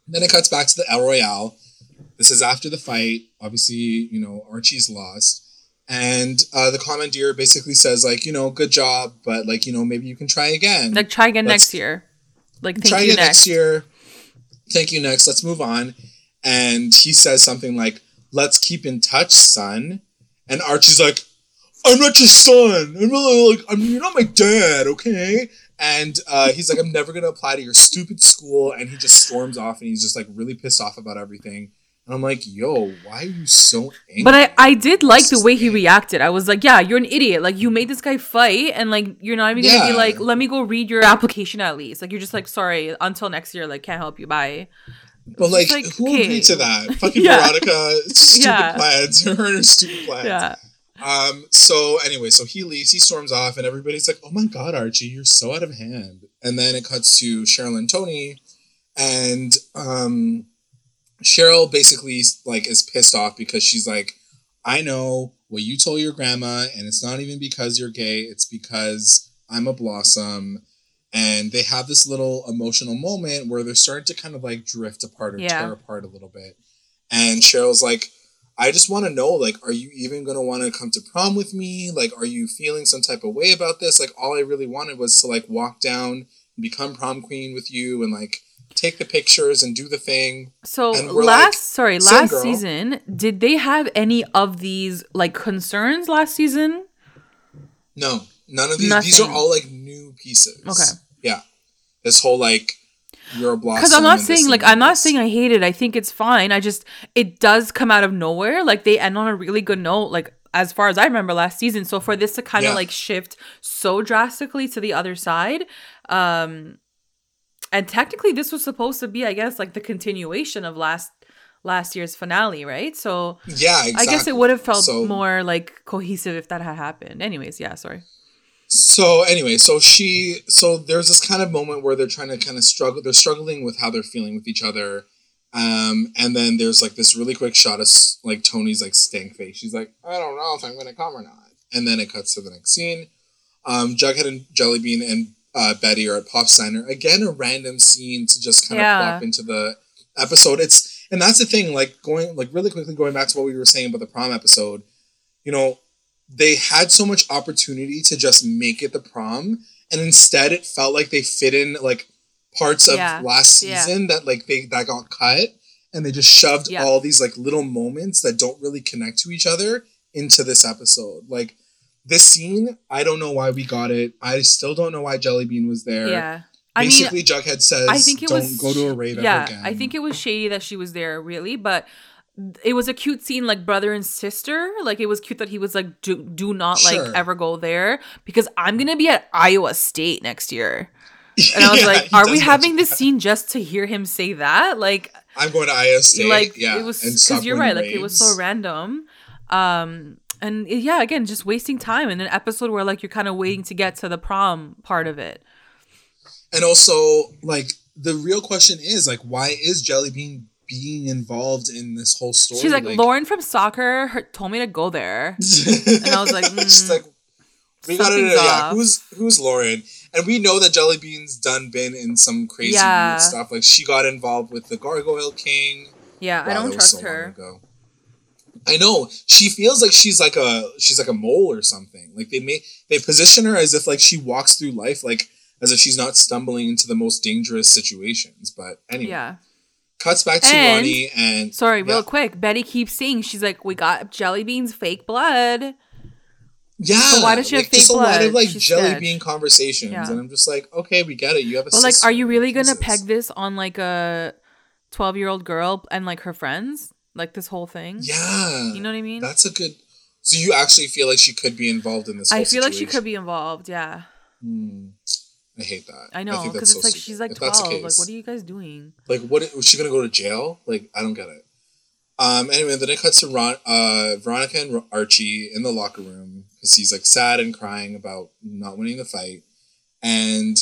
then it cuts back to the El Royale. This is after the fight. Obviously, you know, Archie's lost. And uh, the commandeer basically says, like, you know, good job, but like, you know, maybe you can try again. Like try again Let's, next year. Like thank try you again next. next year. Thank you next. Let's move on. And he says something like, Let's keep in touch, son. And Archie's like, I'm not your son. I'm really like, I'm, you're not my dad, okay? And uh, he's like, I'm never gonna apply to your stupid school. And he just storms off, and he's just like really pissed off about everything. And I'm like, yo, why are you so angry? But I, I did like the way he reacted. I was like, yeah, you're an idiot. Like, you made this guy fight, and like, you're not even gonna be like, let me go read your application at least. Like, you're just like, sorry, until next year, like, can't help you. Bye. But like, like who okay. agreed to that? Fucking yeah. Veronica, stupid yeah. plans. Her and her stupid plans. Yeah. Um, so anyway, so he leaves, he storms off, and everybody's like, "Oh my god, Archie, you're so out of hand." And then it cuts to Cheryl and Toni, and um, Cheryl basically like is pissed off because she's like, "I know what you told your grandma, and it's not even because you're gay; it's because I'm a blossom." And they have this little emotional moment where they're starting to kind of like drift apart or yeah. tear apart a little bit. And Cheryl's like, I just want to know, like, are you even going to want to come to prom with me? Like, are you feeling some type of way about this? Like, all I really wanted was to, like, walk down and become prom queen with you and, like, take the pictures and do the thing. So last, like, sorry, last girl. season, did they have any of these, like, concerns last season? No, none of these. Nothing. These are all, like, new pieces. Okay. Yeah. This whole, like, you're a blossom. Because I'm not saying like I'm not saying I hate it. I think it's fine. I just it does come out of nowhere. Like they end on a really good note. Like as far as I remember last season. So for this to kind of yeah. like shift so drastically to the other side, um, and technically this was supposed to be, I guess, like the continuation of last last year's finale, right? So yeah, exactly. I guess it would have felt so, more like cohesive if that had happened. Anyways, yeah, sorry. So anyway, so she so there's this kind of moment where they're trying to kind of struggle they're struggling with how they're feeling with each other. Um, and then there's like this really quick shot of like Toni's like stank face. She's like, I don't know if I'm gonna come or not. And then it cuts to the next scene. Um, Jughead and Jellybean and uh, Betty or at Pop's Diner. Again, a random scene to just kind yeah. of plop into the episode. It's and that's the thing. Like going like really quickly going back to what we were saying about the prom episode. You know, they had so much opportunity to just make it the prom and instead it felt like they fit in like parts of yeah. last season yeah. that like they that got cut and they just shoved all these like little moments that don't really connect to each other into this episode like this scene i don't know why we got it. I still don't know why jellybean was there. Yeah. Basically, I mean, Jughead says, "I think it "Don't was, go to a rave yeah, again." I think it was shady that she was there, really. But it was a cute scene like brother and sister. Like it was cute that he was like do, do not sure. like ever go there because i'm gonna be at iowa state next year. And i was yeah, like are we having this scene just to hear him say that? Like i'm going to iowa state like yeah it was because you're right like it was so random. Um and yeah again just wasting time in an episode where like you're kind of waiting to get to the prom part of it and also like the real question is like why is jellybean being involved in this whole story. She's like, like Lauren from soccer her, told me to go there, and I was like, mm, She's like, we gotta know, yeah, who's who's Lauren? And we know that Jellybean's done been in some crazy yeah. stuff. Like she got involved with the Gargoyle King. Yeah, wow, I don't trust so her. I know she feels like she's like a she's like a mole or something. Like they may they position her as if like she walks through life like as if she's not stumbling into the most dangerous situations. But anyway, yeah. Cuts back to and, Ronnie and sorry, yeah. real quick. Betty keeps saying she's like, "We got jelly beans, fake blood." Yeah, so why does she like, have fake just blood? a lot of like she's jelly dead. bean conversations, yeah. and I'm just like, okay, we get it. You have a. But like, are you really gonna peg this on like a twelve year old girl and like her friends? Like this whole thing? Yeah, you know what I mean. That's a good. So you actually feel like she could be involved in this? I feel situation? like she could be involved. Yeah. Hmm. I hate that. I know because it's so like stupid. she's like twelve. Case, like, what are you guys doing? Like, what was she gonna go to jail? Like, I don't get it. Um. Anyway, then it cuts to Ron, uh, Veronica and Archie in the locker room because he's like sad and crying about not winning the fight, and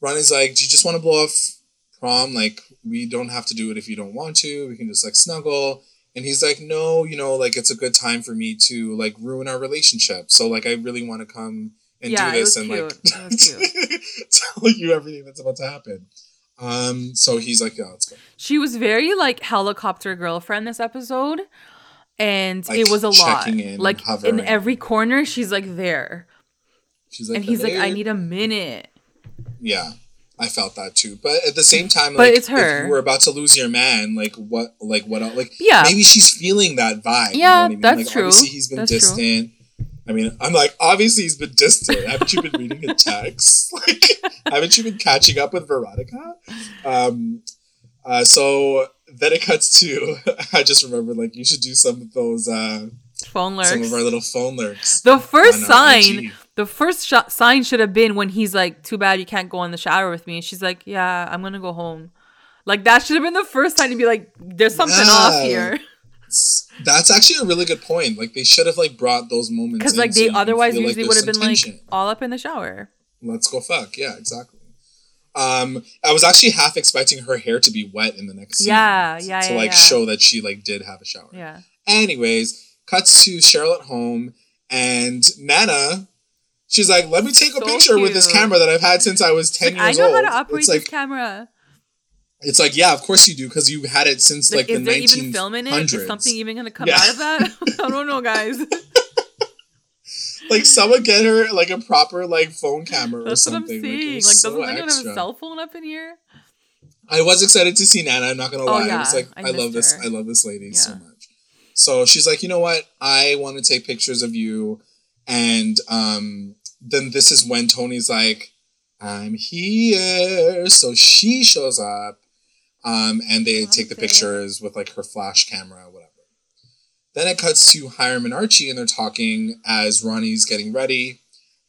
Ron is like, "Do you just want to blow off prom? Like, we don't have to do it if you don't want to. We can just like snuggle." And he's like, "No, you know, like it's a good time for me to like ruin our relationship. So like, I really want to come." and yeah, do this and cute. like tell you everything that's about to happen. Um, so he's like, yeah, let's go. She was very like helicopter girlfriend this episode, and like, it was a lot. In, like in every corner, she's like there. She's like, and he's like, I need a minute. Yeah, I felt that too. But at the same time, like, but it's her. If you were about to lose your man, like what, like what, like yeah, maybe she's feeling that vibe. Yeah, you know I mean? that's like, true. Obviously, he's been that's distant. True I mean, I'm like, obviously he's been distant. haven't you been reading his texts? Like, haven't you been catching up with Veronica? Um, uh, so then it cuts to, I just remember, like, you should do some of those, uh, phone lurks. Some of our little phone lurks. The first sign, the first sh- sign should have been when he's like, too bad you can't go in the shower with me. And she's like, yeah, I'm to go home. Like, that should have been the first sign to be like, there's something yeah. off here. That's actually a really good point. Like they should have like brought those moments because like they so otherwise usually like would have been tension. like all up in the shower. Let's go fuck. Yeah, exactly. Um, I was actually half expecting her hair to be wet in the next scene. Yeah, yeah, yeah. to yeah, like yeah. show that she like did have a shower. Yeah. Anyways, cuts to Cheryl at home and Nana. She's like, "Let me take a so picture cute. with this camera that I've had since I was ten like, years old." I know old. how to operate it's this like, camera. It's like, yeah, of course you do, because you had it since like, like the 1900s. even filming it? Is something even gonna come yeah. out of that? I don't know, guys. like someone get her like a proper like phone camera That's or something. What I'm saying. Like, like doesn't anyone have a cell phone up in here? I was excited to see Nana. I'm not gonna oh, lie. Oh, yeah. I was like, I, I love her. this. I love this lady yeah. so much. So she's like, you know what? I want to take pictures of you, and um, then this is when Toni's like, I'm here. So she shows up, um, and they take the pictures with like her flash camera, whatever. Then it cuts to Hiram and Archie, and they're talking as Ronnie's getting ready,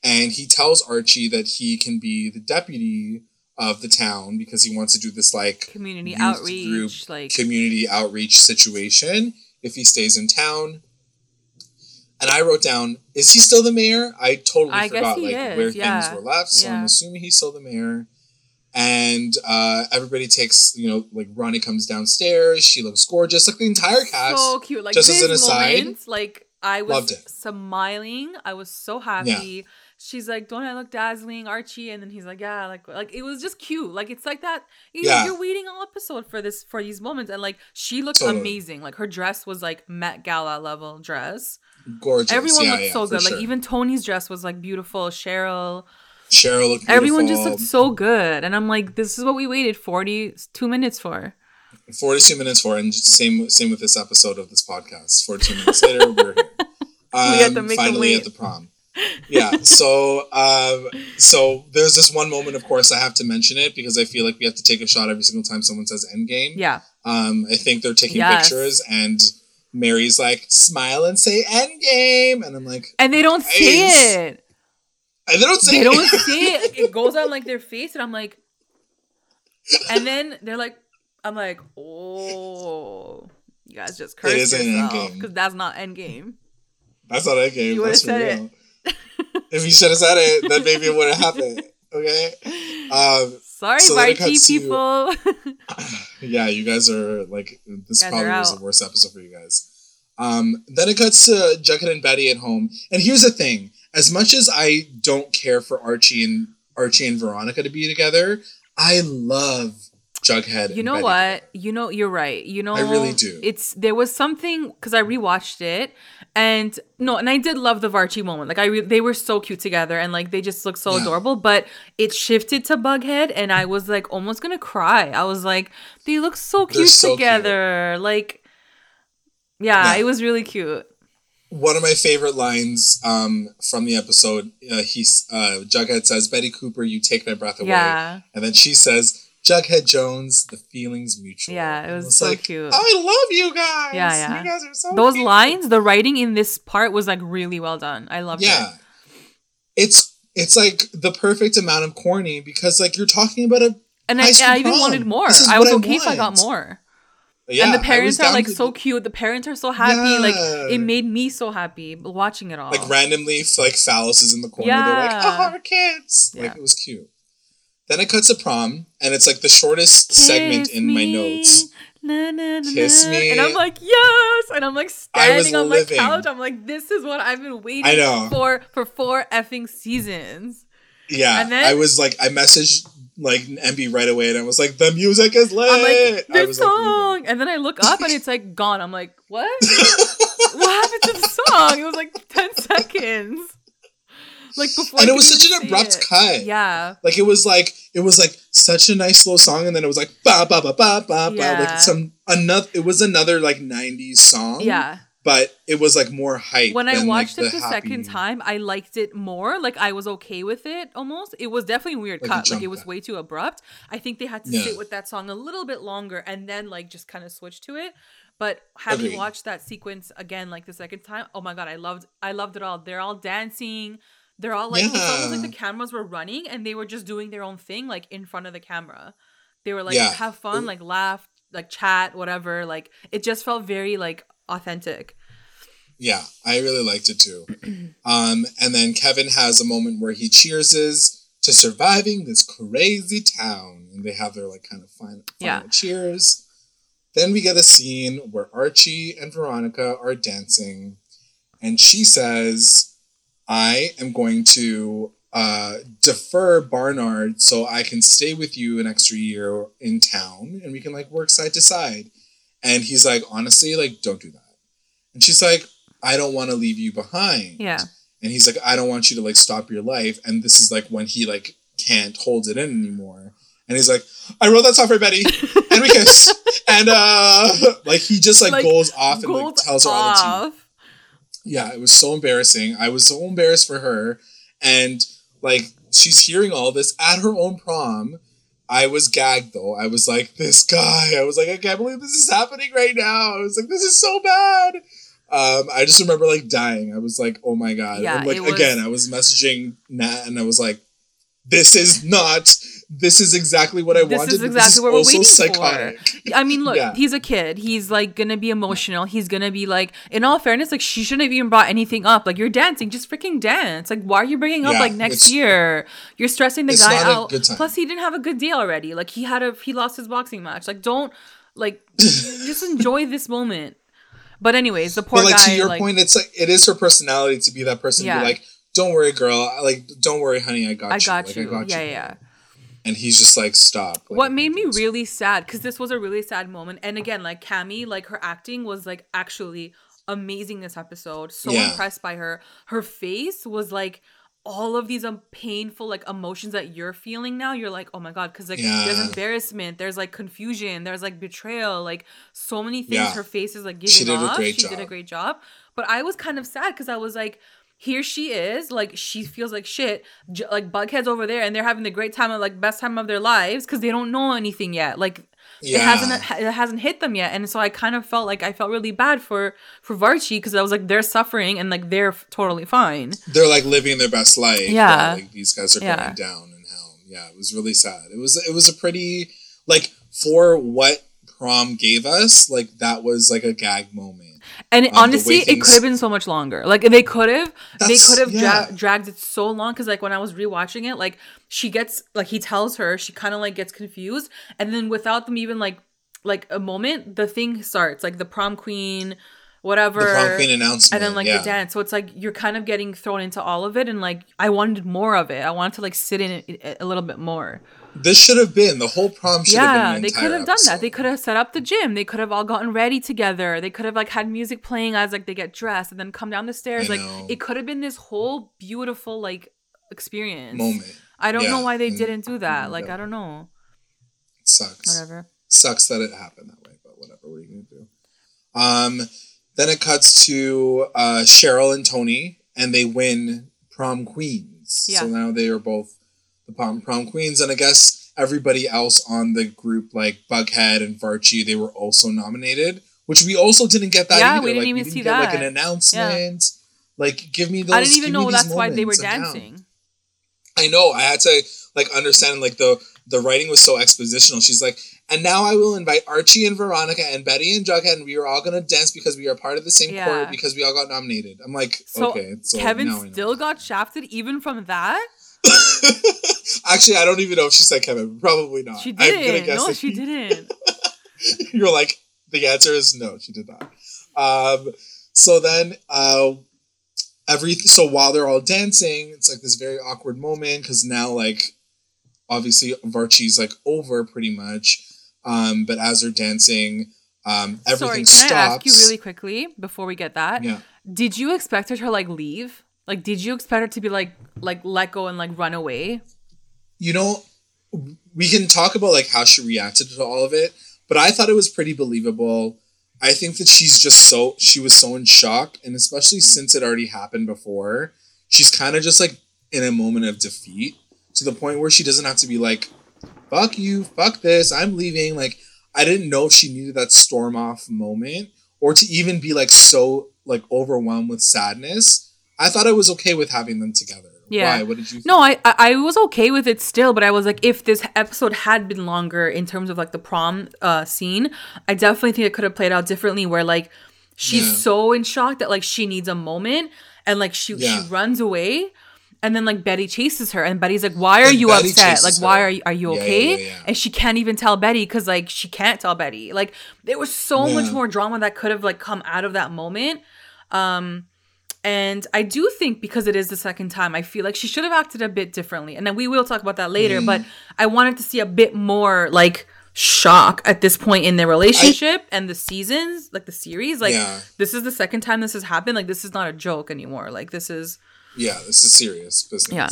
and he tells Archie that he can be the deputy of the town because he wants to do this like community outreach, group, like community outreach situation if he stays in town. And I wrote down, is he still the mayor? I totally I forgot like is, where yeah. things were left, so yeah. I'm assuming he's still the mayor. And uh, everybody takes, you know, like Ronnie comes downstairs. She looks gorgeous, like the entire cast. So cute, like just as an aside. Like I was smiling. I was so happy. Yeah she's like, "Don't I look dazzling, Archie?" And then he's like, "Yeah, like like it was just cute. Like it's like that. You yeah. know, you're waiting all episode for this for these moments, and like she looked totally. amazing. Like her dress was like Met Gala level dress. Gorgeous. Everyone yeah, looked yeah, so good. Sure. Like even Toni's dress was like beautiful. Cheryl. Cheryl looked. Beautiful. Everyone just looked so good, and I'm like, this is what we waited 42 minutes for. 42 minutes for, and same same with this episode of this podcast. 42 minutes later, we're here. Um, we had to make finally at the prom yeah. So, um, so there's this one moment. Of course, I have to mention it because I feel like we have to take a shot every single time someone says "Endgame." Yeah. Um, I think they're taking yes. pictures, and Mary's like, "Smile and say Endgame," and I'm like, and they don't see it. And they don't say. They it. They don't see it. It goes on like their face, and I'm like, and then they're like, I'm like, oh, you guys just cursed yourself because that's not Endgame. That's not Endgame. You would have said real. it if you should have said it, then maybe it would have happened. Okay. Um, Sorry, so people. yeah, you guys are like this probably was the worst episode for you guys. Um, then it cuts to Jughead and Betty at home, and here's the thing: as much as I don't care for Archie and Archie and Veronica to be together, I love Jughead. You know what? You know, you're right. You know, I really do. It's there was something because I rewatched it, and no, and I did love the Varchi moment. Like I, re- they were so cute together, and like they just looked so yeah. adorable. But it shifted to Bughead, and I was like almost gonna cry. I was like, they look so cute so together. Cute. Like, yeah, yeah, it was really cute. One of my favorite lines um, from the episode, uh, he's uh, Jughead says, "Betty Cooper, you take my breath away," yeah. and then she says Jughead Jones, the feelings mutual. Yeah, it was, so like, cute. I love you guys. Yeah, yeah. You guys are so Those cute. lines, the writing in this part was like really well done. I loved yeah. it. Yeah. It's it's like the perfect amount of corny because like you're talking about a and I, I even wanted more. I was okay I if I got more. Yeah, and the parents are like to... so cute. The parents are so happy. Yeah. Like it made me so happy watching it all. Like randomly, like Falice is in the corner. Yeah. They're like, "Oh, our kids!" Like it was cute. Then it cuts to prom, and it's like the shortest Kiss segment in me. my notes. Na, na, na, Kiss me, and I'm like yes, and I'm like standing on living. my couch. I'm like, this is what I've been waiting for for four effing seasons. Yeah, and then I was like, I messaged like MB right away, and I was like, the music is lit. I'm like, this song, like, and then I look up and it's like gone. I'm like, what? what happened to the song? It was like ten seconds like before. And it was such an abrupt it. cut. Yeah. Like it was like it was like such a nice slow song, and then it was like ba ba ba ba ba yeah. ba like some another. It was another like '90s song. Yeah. But it was like more hype. When I watched like, it the, the second time, I liked it more. Like I was okay with it almost. It was definitely a weird like cut. Like it was cut. way too abrupt. I think they had to yeah. sit with that song a little bit longer and then like just kind of switch to it. But having Agreed. watched that sequence again, like the second time, oh my god, I loved I loved it all. They're all dancing. They're all like, yeah. it's almost like the cameras were running and they were just doing their own thing, like in front of the camera. They were like, yeah. have fun, like laugh, like chat, whatever. Like it just felt very like authentic. Yeah, I really liked it too. um, and then Kevin has a moment where he cheerses to surviving this crazy town, and they have their like kind of final, final yeah. cheers. Then we get a scene where Archie and Veronica are dancing, and she says, I am going to uh, defer Barnard so I can stay with you an extra year in town and we can like work side to side. And he's like, honestly, like, don't do that. And she's like, I don't want to leave you behind. Yeah. And he's like, I don't want you to like stop your life. And this is like when he like can't hold it in anymore. And he's like, I wrote that song for Betty, and we kiss, and uh, like he just like, like goes off and like tells her all the tea. Yeah, it was so embarrassing. I was so embarrassed for her, and like she's hearing all this at her own prom. I was gagged though. I was like, this guy. I was like, I can't believe this is happening right now. I was like, this is so bad. Um, I just remember like dying. I was like, oh my god. Yeah, and, like was... again, I was messaging Nat and I was like, this is not this is exactly what I this wanted. Is exactly this is exactly what we're waiting psychotic. for. I mean, look, yeah. he's a kid. He's like gonna be emotional. He's gonna be like, in all fairness, like she shouldn't have even brought anything up. Like you're dancing, just freaking dance. Like why are you bringing up like next year? You're stressing the guy out. Plus, he didn't have a good day already. Like he had a he lost his boxing match. Like don't like just enjoy this moment. But anyways, the poor but, like, guy. To your like, point, it's like it is her personality to be that person. Yeah. To be like, don't worry, girl. Like, don't worry, honey. I got I you. Got like, you. I got yeah, you. Yeah, yeah, And he's just like, stop. Like, what made me really sad, because this was a really sad moment. And again, like Cami, like her acting was like actually amazing this episode. So yeah. impressed by her. Her face was like all of these um, painful like emotions that you're feeling now you're like oh my god because like yeah. there's embarrassment there's like confusion there's like betrayal like so many things yeah. her face is like giving she did off a great she job. did a great job but i was kind of sad because i was like here she is like she feels like shit j- like bugheads over there and they're having the great time of like best time of their lives because they don't know anything yet like yeah. it hasn't it hasn't hit them yet. And so i kind of felt like i felt really bad for for varchi because i was like they're suffering and like they're f- totally fine. They're like living their best life yeah. like these guys are yeah. going down in hell. Yeah it was really sad. It was it was a pretty like for what prom gave us like that was like a gag moment and um, honestly, it could have been so much longer. Like they could have, they could have yeah. dra- dragged it so long. Because like when I was rewatching it, like she gets like he tells her, she kind of like gets confused, and then without them even like like a moment, the thing starts like the prom queen, whatever, the prom queen announcement, and then like yeah. the dance. So it's like you're kind of getting thrown into all of it, and like I wanted more of it. I wanted to like sit in it a little bit more. This should have been the whole prom. Should yeah, have they could have done that. They could have set up the gym. They could have all gotten ready together. They could have like had music playing as like they get dressed and then come down the stairs. I like know. it could have been this whole beautiful like experience moment. I don't yeah. know why they didn't do that. Like I don't know. It sucks. Whatever. Sucks that it happened that way, but whatever. What are you gonna do? Um, then it cuts to uh, Cheryl and Toni, and they win prom queens. Yeah. So now they are both the prom, prom queens, and I guess everybody else on the group, like Bughead and Varchi, they were also nominated, which we also didn't get that. Yeah, either. we didn't like, even we didn't see get, that. Like an announcement. Yeah. Like, give me those. I didn't even know that's why they were dancing. I know. I had to like understand like the the writing was so expositional. She's like, and now I will invite Archie and Veronica and Betty and Jughead, and we are all gonna dance because we are part of the same yeah. court because we all got nominated. I'm like, so okay. So Kevin still got shafted even from that. Actually, I don't even know if she said Kevin. Probably not. She didn't. no, she didn't. You're like, the answer is no, she did not. Um, so then, uh, every so while they're all dancing, it's like this very awkward moment because now, like, obviously Varchi's like over pretty much. Um, but as they're dancing, um, everything Sorry, can stops. I ask you really quickly before we get that? Yeah. Did you expect her to like leave? Like, did you expect her to be like, like let go and like run away? You know, we can talk about like how she reacted to all of it, but I thought it was pretty believable. I think that she's just so she was so in shock, and especially since it already happened before, she's kind of just like in a moment of defeat to the point where she doesn't have to be like, "Fuck you, fuck this, I'm leaving." Like, I didn't know if she needed that storm off moment or to even be like so like overwhelmed with sadness I thought I was okay with having them together. Yeah. Why? What did you? Think? No, I I was okay with it still, but I was like, if this episode had been longer in terms of like the prom uh, scene, I definitely think it could have played out differently. Where like she's yeah. so in shock that like she needs a moment, and like she yeah. she runs away. And then like Betty chases her, and Betty's like, "Why are and you Betty upset? Like, why are you are you okay?" Yeah, and she can't even tell Betty because like she can't tell Betty. Like there was so much more drama that could have like come out of that moment. Um, And I do think because it is the second time, I feel like she should have acted a bit differently. And then we will talk about that later, mm. but I wanted to see a bit more like shock at this point in their relationship I, and the seasons, like the series. Like yeah. this is the second time this has happened. Like this is not a joke anymore. Like this is Yeah, this is serious business. Yeah.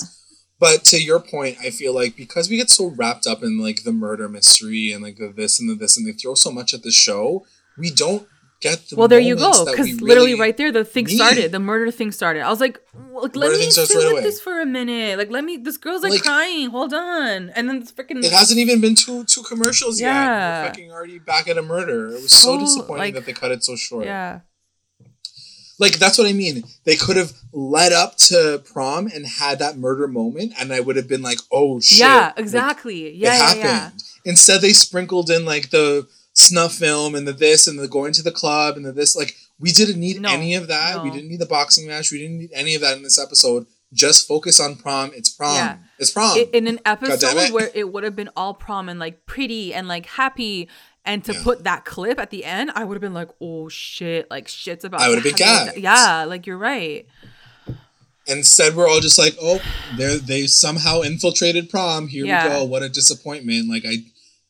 But to your point, I feel like because we get so wrapped up in like the murder mystery and like the this and the this and they throw so much at the show, we don't get the well there you go because literally right there the thing need. started the murder thing started i was like, well, let me sit right with away. this for a minute like let me this girl's like, like crying hold on and then it's freaking it hasn't even been two two commercials yeah. yet we're fucking already back at a murder it was so, so disappointing like, that they cut it so short yeah like that's what I mean. They could have led up to prom and had that murder moment, and I would have been like, "Oh shit!" Yeah, exactly. Like, yeah, it happened. Yeah, yeah. Instead, they sprinkled in like the snuff film and the this and the going to the club and the this. Like we didn't need no, any of that. No. We didn't need the boxing match. We didn't need any of that in this episode. Just focus on prom. It's prom. Yeah. It's prom. It, in an episode it. where it would have been all prom and like pretty and like happy, and to yeah. put that clip at the end, I would have been like, "Oh shit!" Like shit's about. I would have been gagged. Yeah, like you're right. Instead, we're all just like, "Oh, they they somehow infiltrated prom. Here yeah. we go. What a disappointment!" Like I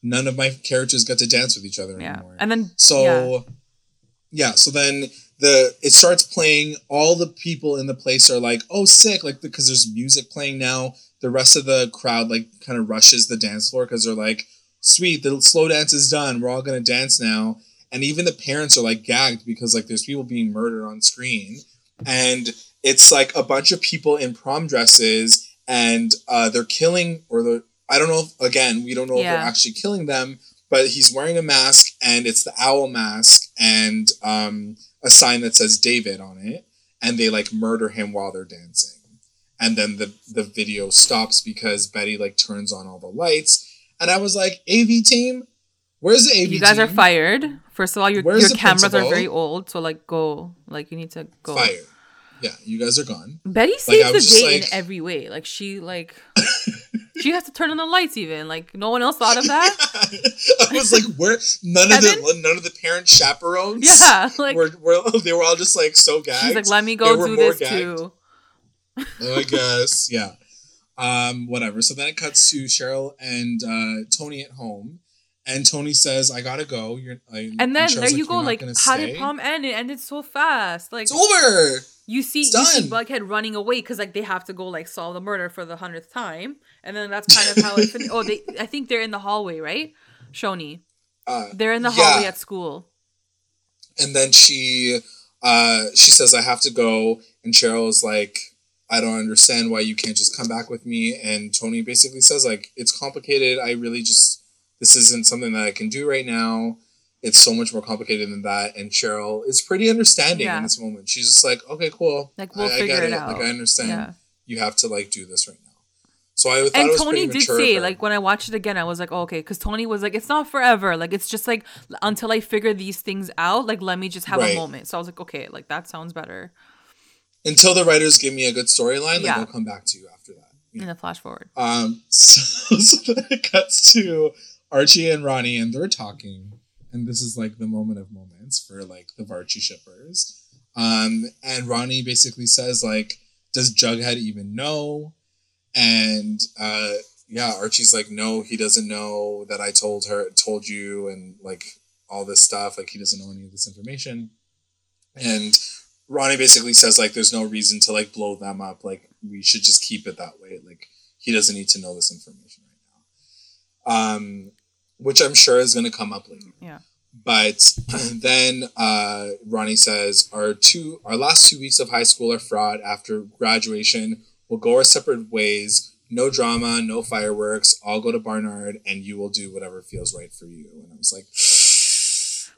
none of my characters get to dance with each other yeah. anymore. And then so yeah. yeah, so then the it starts playing all the people in the place are like, "Oh, sick." Like because there's music playing now. The rest of the crowd like kind of rushes the dance floor cuz they're like, "Sweet, the slow dance is done. We're all going to dance now." And even the parents are like gagged because like there's people being murdered on screen and it's like a bunch of people in prom dresses and uh, they're killing or they're I don't know. If, again, we don't know yeah. if they're actually killing them, but he's wearing a mask, and it's the owl mask, and um, a sign that says David on it, and they like murder him while they're dancing, and then the the video stops because Betty like turns on all the lights, and I was like, AV team, where's the AV? You guys team? are fired. First of all, your your cameras principal? are very old, so like go, like you need to go. Fired. Yeah, you guys are gone. Betty saves like, the day like... in every way. Like she like she has to turn on the lights even. Like no one else thought of that. I was like, where none of the none of the parent chaperones. Yeah, like were, were they were all just like so gagged. She's like, let me go do this gagged. too. I guess, yeah. Um, whatever. So then it cuts to Cheryl and uh, Toni at home. And Toni says, "I gotta go." You're, I, and then and there like, you go. Like, how stay? did prom end? It ended so fast. Like, it's over. You see, you see Bughead running away because like they have to go like solve the murder for the hundredth time, and then that's kind of how it. Fin- oh, they. I think they're in the hallway, right? Choni. Uh, they're in the yeah. hallway at school. And then she, uh, she says, "I have to go," and Cheryl is like, "I don't understand why you can't just come back with me." And Toni basically says, "Like it's complicated. I really just this isn't something that I can do right now." it's so much more complicated than that. And Cheryl is pretty understanding yeah. in this moment. She's just like, okay, cool. Like we'll I, figure I it, it, out. Like I understand. Yeah. You have to like do this right now. So I and Toni did say like when I watched it again, I was like, oh, okay, because Toni was like, it's not forever. Like it's just like until I figure these things out. Like let me just have right. a moment. So I was like, okay, like that sounds better. Until the writers give me a good storyline, yeah. I'll come back to you after that. In the flash forward. Um. So, so then it cuts to Archie and Ronnie, and they're talking and this is like the moment of moments for like the Varchi shippers. Um, and Ronnie basically says like, "Does Jughead even know?" And uh, yeah, Archie's like, "No, he doesn't know that I told her, told you, and like all this stuff. Like he doesn't know any of this information." And Ronnie basically says like, "There's no reason to like blow them up. Like we should just keep it that way. Like he doesn't need to know this information right now." Um, which I'm sure is going to come up later. Yeah. But then uh, Ronnie says, "Our two, our last two weeks of high school are fraught. After graduation, we'll go our separate ways. No drama, no fireworks. I'll go to Barnard, and you will do whatever feels right for you." And I was like,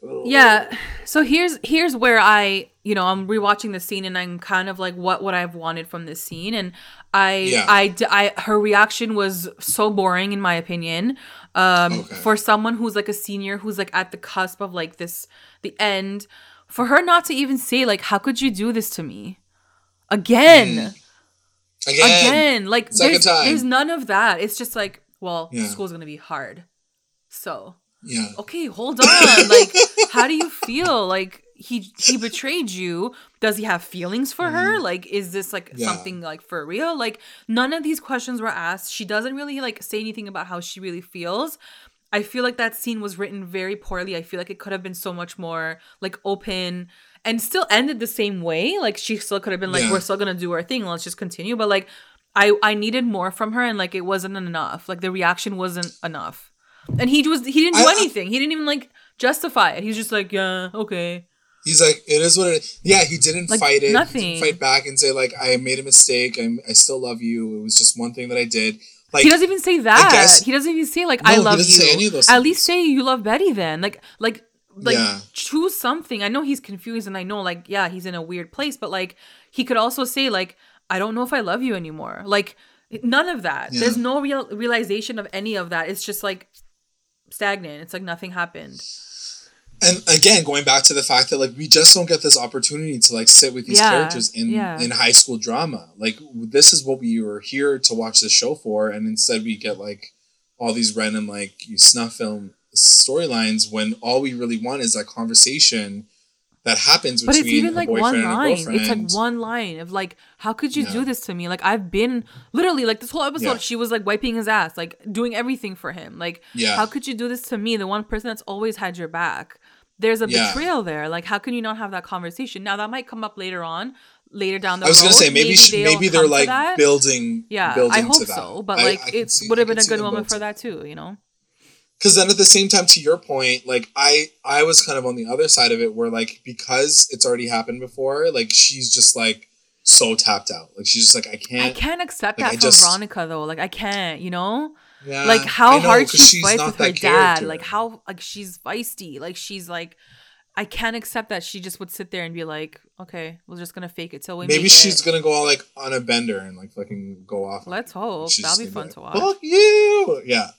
yeah so here's here's where i you know i'm rewatching the scene and i'm kind of like what would i've wanted from this scene and i yeah. I, I her reaction was so boring in my opinion um okay. for someone who's like a senior who's like at the cusp of like this the end for her not to even say like how could you do this to me again mm. Again, again. like there's, there's none of that it's just like well yeah. school's gonna be hard so yeah. Okay, hold on. like, how do you feel? Like, he he betrayed you does he have feelings for mm-hmm. her like is this like yeah. something like for real like none of these questions were asked she doesn't really like say anything about how she really feels i feel like that scene was written very poorly i feel like it could have been so much more like open and still ended the same way like she still could have been like yeah. we're still gonna do our thing let's just continue but like i i needed more from her and like it wasn't enough like the reaction wasn't enough and he was he didn't do I, anything he didn't even like justify it he's just like yeah okay He's like, it is what it is. Yeah, he didn't like, fight it. Nothing. Didn't fight back and say like, I made a mistake. I'm, I still love you. It was just one thing that I did. Like he doesn't even say that. Guess, he doesn't even say like, no, I love you. At least say you love Betty then. Like, like, like yeah. choose something. I know he's confused, and I know like, yeah, he's in a weird place. But like, he could also say like, I don't know if I love you anymore. Like, none of that. Yeah. There's no real realization of any of that. It's just like stagnant. It's like nothing happened and again going back to the fact that like we just don't get this opportunity to like sit with these yeah, characters in in high school drama like this is what we were here to watch the show for and instead we get like all these random like you snuff film storylines when all we really want is that conversation that happens but it's even like one line it's like one line of like how could you yeah. do this to me like i've been literally like this whole episode she was like wiping his ass like doing everything for him like yeah. how could you do this to me the one person that's always had your back there's a yeah. betrayal there. Like, how can you not have that conversation? Now that might come up later on, later down the road. I was gonna say maybe maybe, maybe they're like building. Yeah, building I hope so. But like, it would have been a good moment for that too. You know. Because then at the same time, to your point, like I I was kind of on the other side of it, where like because it's already happened before, like she's just like so tapped out. Like she's just like I can't. I can't accept like, that I for just, Veronica though. Like I can't. You know. Yeah, like how know, hard she fights with her dad. Like how like she's feisty. Like she's like I can't accept that she just would sit there and be like, okay, we're just gonna fake it till we. Maybe she's it. gonna go all like on a bender and like fucking go off. Let's hope that'll be fun like, to watch. Fuck you, yeah.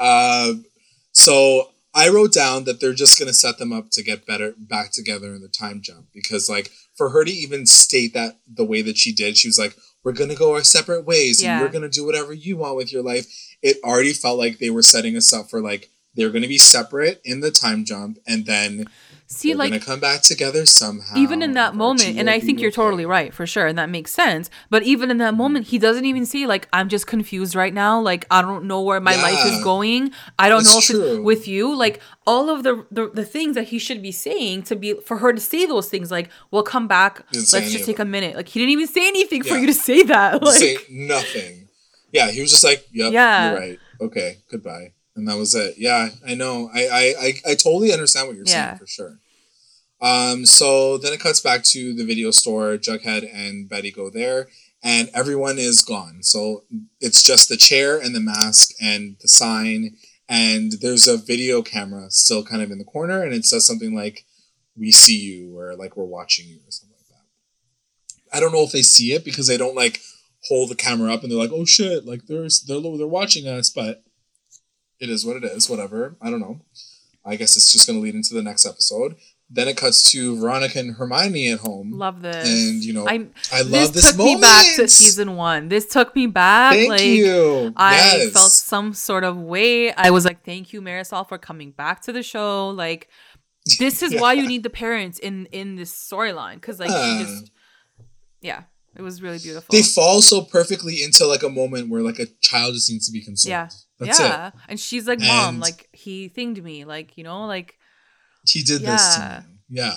um, so I wrote down that they're just gonna set them up to get better back together in the time jump because like for her to even state that the way that she did, she was like, "We're gonna go our separate ways yeah. and we're gonna do whatever you want with your life." it already felt like they were setting us up for like they're to be separate in the time jump and then see like gonna come back together somehow even in that moment and i think you're okay. totally right for sure and that makes sense but even in that hmm. moment he doesn't even say like i'm just confused right now like i don't know where my yeah, life is going i don't know if true. it's with you like all of the, the, the things that he should be saying to be for her to say those things like we'll come back let's just take a minute like he didn't even say anything yeah. for you to say that like say nothing yeah, he was just like, "Yep, yeah. you're right. Okay, goodbye," and that was it. Yeah, I know. I I I, I totally understand what you're yeah. saying for sure. Um, so then it cuts back to the video store. Jughead and Betty go there, and everyone is gone. So it's just the chair and the mask and the sign, and there's a video camera still kind of in the corner, and it says something like, "We see you," or like, "We're watching you," or something like that. I don't know if they see it because they don't like hold the camera up and they're like, "Oh shit!" Like there's they're they're watching us, but it is what it is. Whatever. I don't know. I guess it's just going to lead into the next episode. Then it cuts to Veronica and Hermione at home. Love this. And you know, I'm, I love this, this took moment. me back to season one. This took me back. Thank like, you. I yes. felt some sort of way. I was like, "Thank you, Marisol, for coming back to the show." Like, this is yeah. why you need the parents in in this storyline because like uh, just yeah it was really beautiful. They fall so perfectly into like a moment where like a child just needs to be consoled. Yeah. That's yeah. It. And she's like, Mom, and like he thinged me. Like, you know, like he did yeah. this to me. Yeah.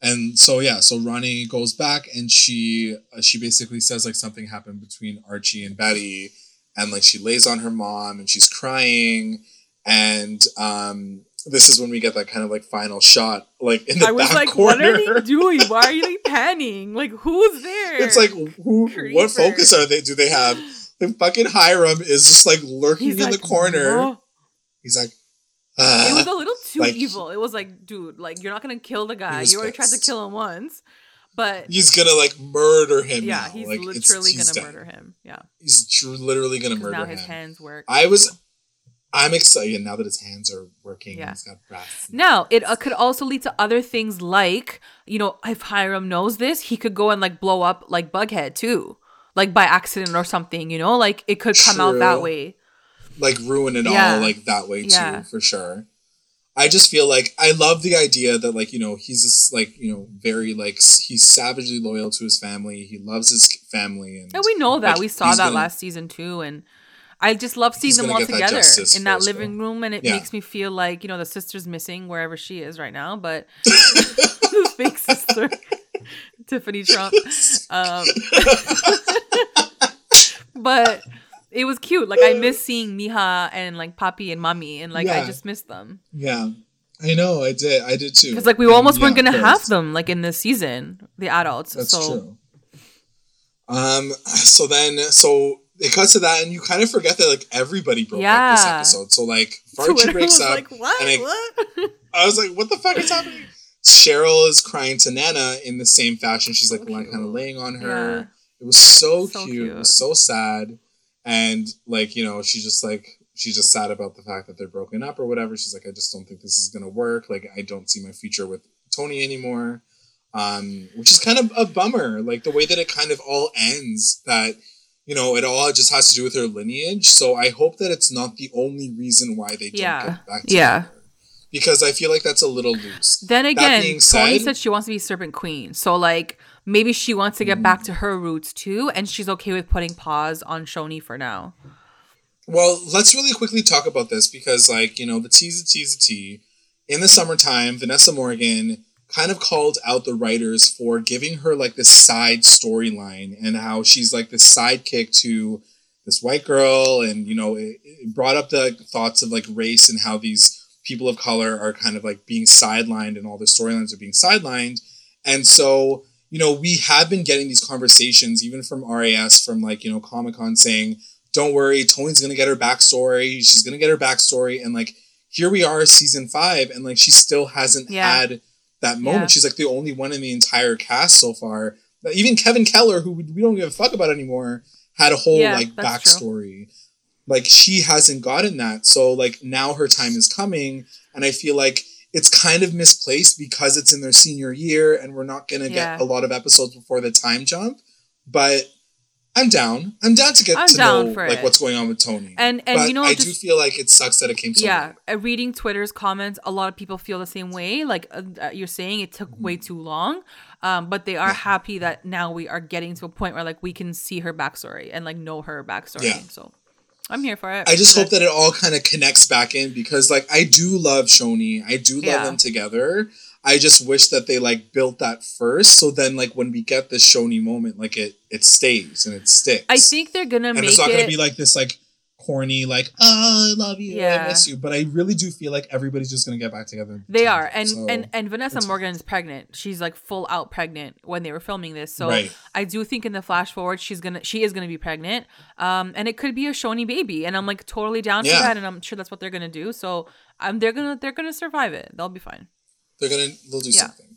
And so yeah, so Ronnie goes back and she uh, she basically says like something happened between Archie and Betty and like she lays on her mom and she's crying and um this is when we get that kind of like final shot, like in the I was like, corner. what are they doing? Why are they panning? Like, who's there? It's like, who? Creeper. What focus are they? Do they have? The fucking Hiram is just like lurking He's in like, the corner. He's like, it was a little too like, evil. It was like, dude, like you're not gonna kill the guy. You already tried to kill him once, but he's gonna like murder him. Yeah, now. he's like, literally he's gonna dead. murder him. Yeah, he's tr- literally gonna murder now him. Now his hands work. I was I'm excited now that his hands are working. Yeah. He's got breath. Now, it uh, could also lead to other things like, you know, if Hiram knows this, he could go and like blow up like Bughead too, like by accident or something, you know, like it could come True. out that way. Like ruin it yeah. all like that way yeah. too, for sure. I just feel like I love the idea that like you know he's this like you know very like he's savagely loyal to his family. He loves his family, and, and we know that like, we saw that gonna, last season too. And I just love seeing them all together that in that living room, and it yeah. makes me feel like you know the sister's missing wherever she is right now, but fake sister, Tiffany Trump. Um, but it was cute. Like I miss seeing Mija and like Papi and Mommy, and like yeah. I just miss them. Yeah, I know. I did. I did too. Because like we almost weren't gonna have them like in this season, the adults. That's so. true. Um. So then, so it cuts to that, and you kind of forget that like everybody broke yeah. up this episode. So like Archie breaks up, like, what? and I, what? I was like, "What the fuck is happening?" Cheryl is crying to Nana in the same fashion. She's like, like kind of laying on her. Yeah. It was so, so cute. cute. It was so sad and like you know she's just like she's just sad about the fact that they're broken up or whatever she's like i just don't think this is going to work like i don't see my future with Toni anymore um which is kind of a bummer like the way that it kind of all ends that you know it all just has to do with her lineage so i hope that it's not the only reason why they don't yeah. get back together yeah because i feel like that's a little loose then again Toni said, said she wants to be serpent queen so like maybe she wants to get back to her roots too, and she's okay with putting pause on Choni for now. Well, let's really quickly talk about this because, like, you know, the T's a T's a T. In the summertime, Vanessa Morgan kind of called out the writers for giving her like this side storyline and how she's like this sidekick to this white girl, and you know, it, it brought up the thoughts of like race and how these people of color are kind of like being sidelined and all the storylines are being sidelined. And so you know, we have been getting these conversations, even from RAS, from like, you know, Comic Con saying, don't worry, Toni's gonna get her backstory. She's gonna get her backstory. And like, here we are, season five, and like, she still hasn't yeah. had that moment. Yeah. She's like the only one in the entire cast so far. Even Kevin Keller, who we don't give a fuck about anymore, had a whole yeah, like backstory. True. Like, she hasn't gotten that. So, like, now her time is coming. And I feel like it's kind of misplaced because it's in their senior year and we're not going to yeah. get a lot of episodes before the time jump. But I'm down. I'm down to get I'm to know like it. what's going on with Toni. And and but you know, I just, do feel like it sucks that it came so yeah. Late. Reading Twitter's comments, a lot of people feel the same way. Like uh, uh, you're saying, it took mm-hmm. way too long. Um, but they are yeah. happy that now we are getting to a point where like we can see her backstory and like know her backstory. Yeah. So I'm here for it. I just hope that it all kind of connects back in because like I do love Choni. I do love yeah. them together. I just wish that they like built that first, so then like when we get this Choni moment, like it it stays and it sticks. I think they're gonna and make it's not gonna be like this like corny, like, oh, I love you, yeah. I miss you. But I really do feel like everybody's just gonna get back together. They are, and so, and and Vanessa Morgan is pregnant. She's like full out pregnant when they were filming this. So right. I do think in the flash forward, she's gonna she is gonna be pregnant, um, and it could be a Choni baby, and I'm like totally down yeah. for that, and I'm sure that's what they're gonna do. So um, they're gonna they're gonna survive it. They'll be fine. They're gonna they'll do yeah. something.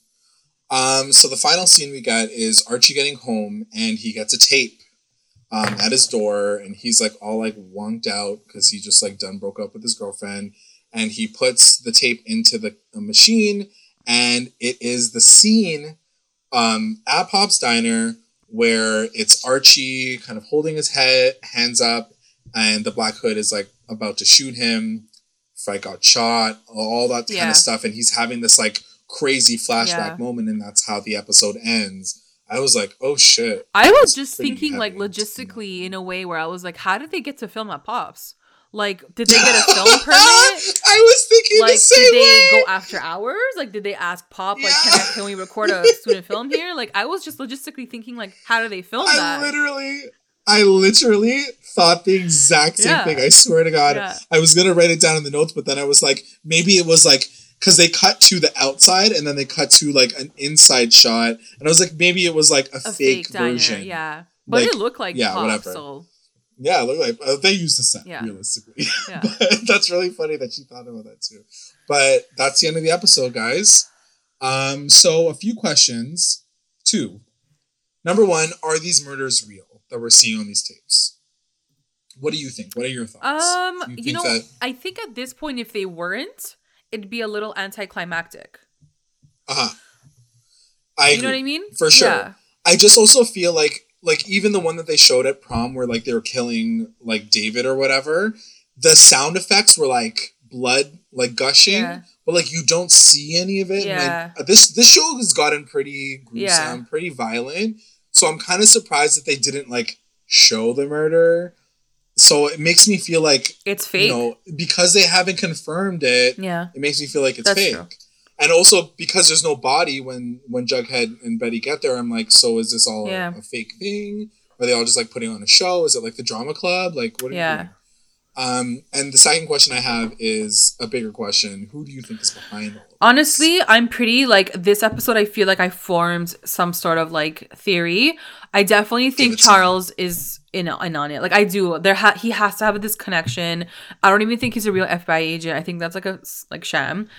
Um, so the final scene we got is Archie getting home, and he gets a tape um, at his door, and he's like all like wonked out because he just like done broke up with his girlfriend, and he puts the tape into the machine, and it is the scene um, at Pop's Diner where it's Archie kind of holding his head hands up, and the Black Hood is like about to shoot him. Frank got shot, all that kind yeah. of stuff, and he's having this like crazy flashback yeah. moment, and that's how the episode ends. I was like, oh shit. I was just thinking like logistically in a way where I was like, how did they get to film at Pops? Like, did they get a film permit? I was thinking like, the same did they way. go after hours? Like, did they ask Pop like, can, I, can we record a student film here? Like, I was just logistically thinking like, how do they film I that? Literally, I literally thought the exact same yeah. thing. I swear to God, yeah. I was gonna write it down in the notes, but then I was like, maybe it was like because they cut to the outside and then they cut to like an inside shot, and I was like, maybe it was like a, a fake, fake version. Yeah, but like, it looked like yeah, pop, whatever. So. Yeah, it looked like uh, they used the set yeah. realistically. Yeah. that's really funny that she thought about that too. But that's the end of the episode, guys. Um, so a few questions. Two. Number one, are these murders real that we're seeing on these tapes? What do you think? What are your thoughts? Um, you, you know, that... I think at this point, if they weren't, it'd be a little anticlimactic. Uh huh. I you agree. know what I mean? For sure. Yeah. I just also feel like like even the one that they showed at prom where like they were killing like David or whatever, the sound effects were like blood like gushing, yeah. but like you don't see any of it. Yeah. Like, this this show has gotten pretty gruesome, yeah. pretty violent. So I'm kind of surprised that they didn't like show the murder. So it makes me feel like it's fake. You know, because they haven't confirmed it. Yeah. It makes me feel like it's That's fake. True. And also because there's no body when when Jughead and Betty get there, I'm like, so is this all yeah. a, a, fake thing? Are they all just like putting on a show? Is it like the drama club? Like what? yeah. Um, and the second question I have is a bigger question. Who do you think is behind all Honestly, I'm pretty like this episode. I feel like I formed some sort of like theory. I definitely think Charles is in, in on it. Like I do. There ha- he has to have this connection. I don't even think he's a real FBI agent. I think that's like a like sham.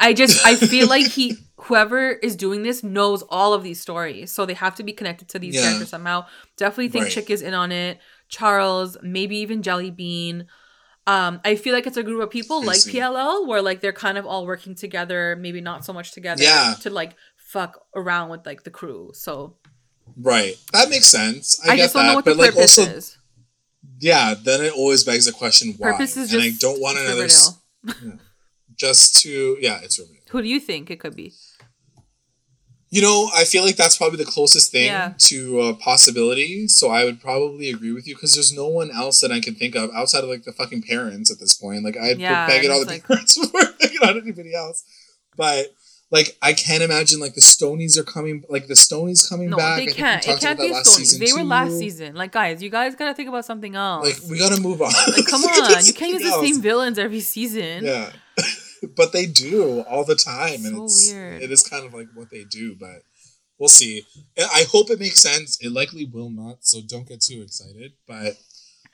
I just I feel like he whoever is doing this knows all of these stories, so they have to be connected to these yeah. characters somehow. Definitely think right. Chick is in on it. Charles, maybe even Jelly Bean. Um, I feel like it's a group of people like PLL where like they're kind of all working together, maybe not so much together, yeah. to like fuck around with like the crew. So Right. That makes sense. I, I get that. but like also is. Yeah, then it always begs the question why. Purpose is and I don't want another yeah, just to yeah, it's Riverdale. Who do you think it could be? You know, I feel like that's probably the closest thing yeah. to a possibility. So I would probably agree with you because there's no one else that I can think of outside of like the fucking parents at this point. Like I'd yeah, put all the like... parents before begging on anybody else. But like I can't imagine like the Stonies are coming, like the Stonies coming no, back. they can't. It can't be Stonies. They were last season. Like guys, you guys gotta think about something else. Like we gotta move on. Like come on, you can't use else. the same villains every season. Yeah. but they do all the time, so and it's weird. It is kind of like what they do, but we'll see. I hope it makes sense. It likely will not, so don't get too excited. But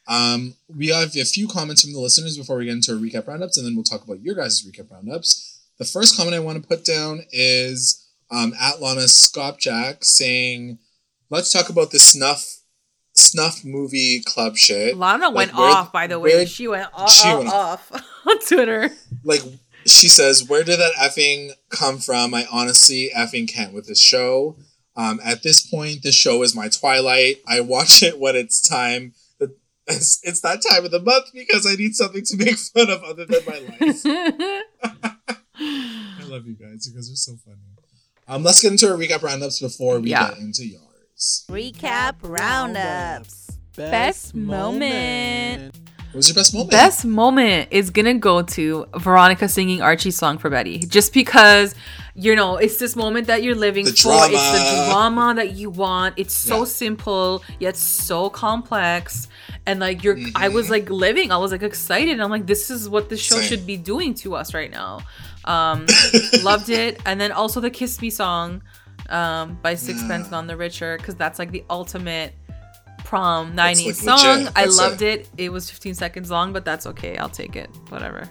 um, we have a few comments from the listeners before we get into our recap roundups, and then we'll talk about your guys' recap roundups. The first comment I want to put down is um, at Lana Scopjack saying, "Let's talk about the snuff." Snuff movie club shit. Lana like, went where, off, by the way. She went, off, she went off on Twitter. Like, she says, Where did that effing come from? I honestly effing can't with this show. Um, at this point, the show is my twilight. I watch it when it's time. It's, it's that time of the month because I need something to make fun of other than my life. I love you guys. You guys are so funny. Um, let's get into our recap roundups before we yeah. get into yours. Recap roundups. Best, Best moment. moment. What was your best moment? Best moment is gonna go to Veronica singing Archie's song for Betty, just because you know it's this moment that you're living the for. Drama. It's the drama that you want. It's so yeah. simple yet so complex, and like you're. Mm-hmm. I was mm-hmm. like living. I was like excited. I'm like, this is what the show Same. should be doing to us right now. Um, loved it, and then also the "Kiss Me" song um, by Sixpence yeah. None the Richer because that's like the ultimate prom 90s like song. I loved it. it. It was 15 seconds long, but that's okay. I'll take it. Whatever.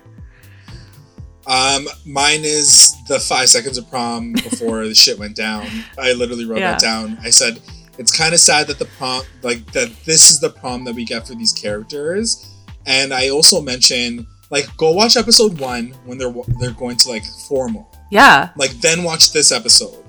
Um, mine is the five seconds of prom before the shit went down. I literally wrote yeah. that down. I said it's kind of sad that the prom, like that, this is the prom that we get for these characters. And I also mentioned like go watch episode one when they're they're going to like formal. Yeah. Like then watch this episode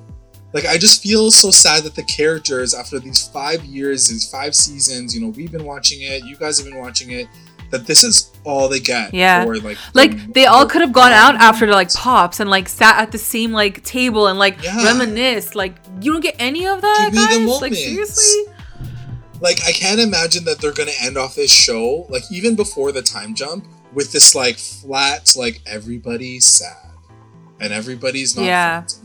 like I just feel so sad that the characters after these five years, these five seasons, you know, we've been watching it, you guys have been watching it, that this is all they get. Yeah. For, like like they all could have gone out after like pops and like sat at the same like table and like yeah. reminisce. Like you don't get any of that. Give guys? me the Like seriously. Like I can't imagine that they're gonna end off this show, like even before the time jump, with this like flat, like everybody's sad. And everybody's not yeah. Friends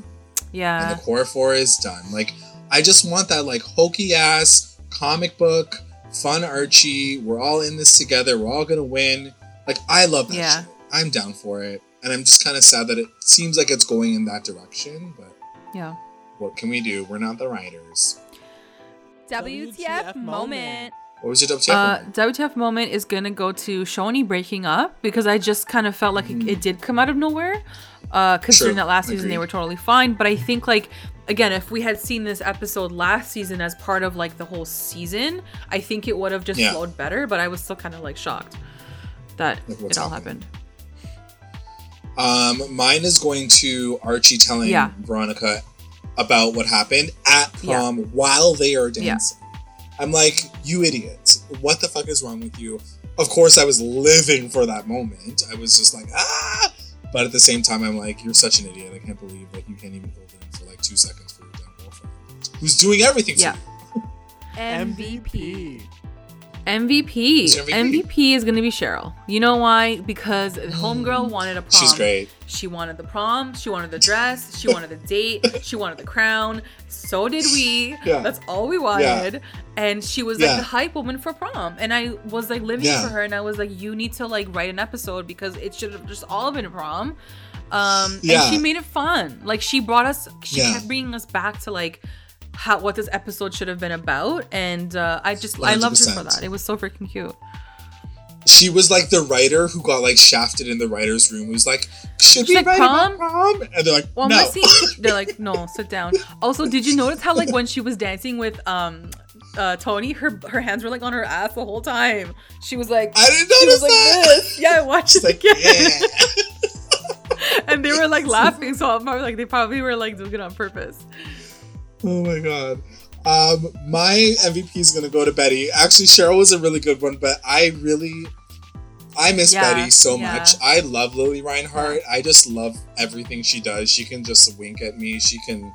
yeah. And the core four is done. Like, I just want that like hokey ass comic book, fun Archie. We're all in this together. We're all gonna win. Like, I love that yeah. shit. I'm down for it. And I'm just kind of sad that it seems like it's going in that direction, but yeah. What can we do? We're not the writers. WTF, WTF moment. What was your WTF uh, moment? WTF moment is gonna go to Choni breaking up because I just kind of felt like mm. it, it, did come out of nowhere uh, considering that last season they were totally fine. But I think like again, if we had seen this episode last season as part of like the whole season, I think it would have just yeah. flowed better. But I was still kind of like shocked that like it all happened. Um, mine is going to Archie telling yeah. Veronica about what happened at prom yeah. while they are dancing. I'm like, you idiot! What the fuck is wrong with you? of course, I was living for that moment. I was just like, ah. But at the same time, I'm like, you're such an idiot. I can't believe like you can't even hold it in for like two seconds for your damn girlfriend, who's doing everything Yeah. for you. MVP. MVP. MVP? MVP is gonna be Cheryl. You know why? Because Homegirl wanted a prom. She's great. She wanted the prom. She wanted the dress. She wanted the date. She wanted the crown. So did we. Yeah. That's all we wanted. And she was Yeah. like the hype woman for prom. And I was like living Yeah. for her. And I was like, you need to like write an episode because it should have just all been prom. Um, Yeah. And she made it fun. Like she brought us. She Yeah. kept bringing us back to like. How what this episode should have been about, and uh, I just I loved her for that. It was so freaking cute. She was like the writer who got like shafted in the writer's room. Who's like, should She's we like, write "Prom?" prom? And they're like, Well, no. they're like, no, sit down. Also, did you notice how like when she was dancing with um uh Toni, her her hands were like on her ass the whole time. She was like, I didn't notice was like that. this. Yeah, I watched it like, again, yeah. and they were like laughing. So I'm probably like they probably were like doing it on purpose. Oh my god. Um, my MVP is gonna go to Betty. Actually, Cheryl was a really good one, but I really, I miss Yeah, Betty so yeah. much. I love Lili Reinhart. I just love everything she does. She can just wink at me. She can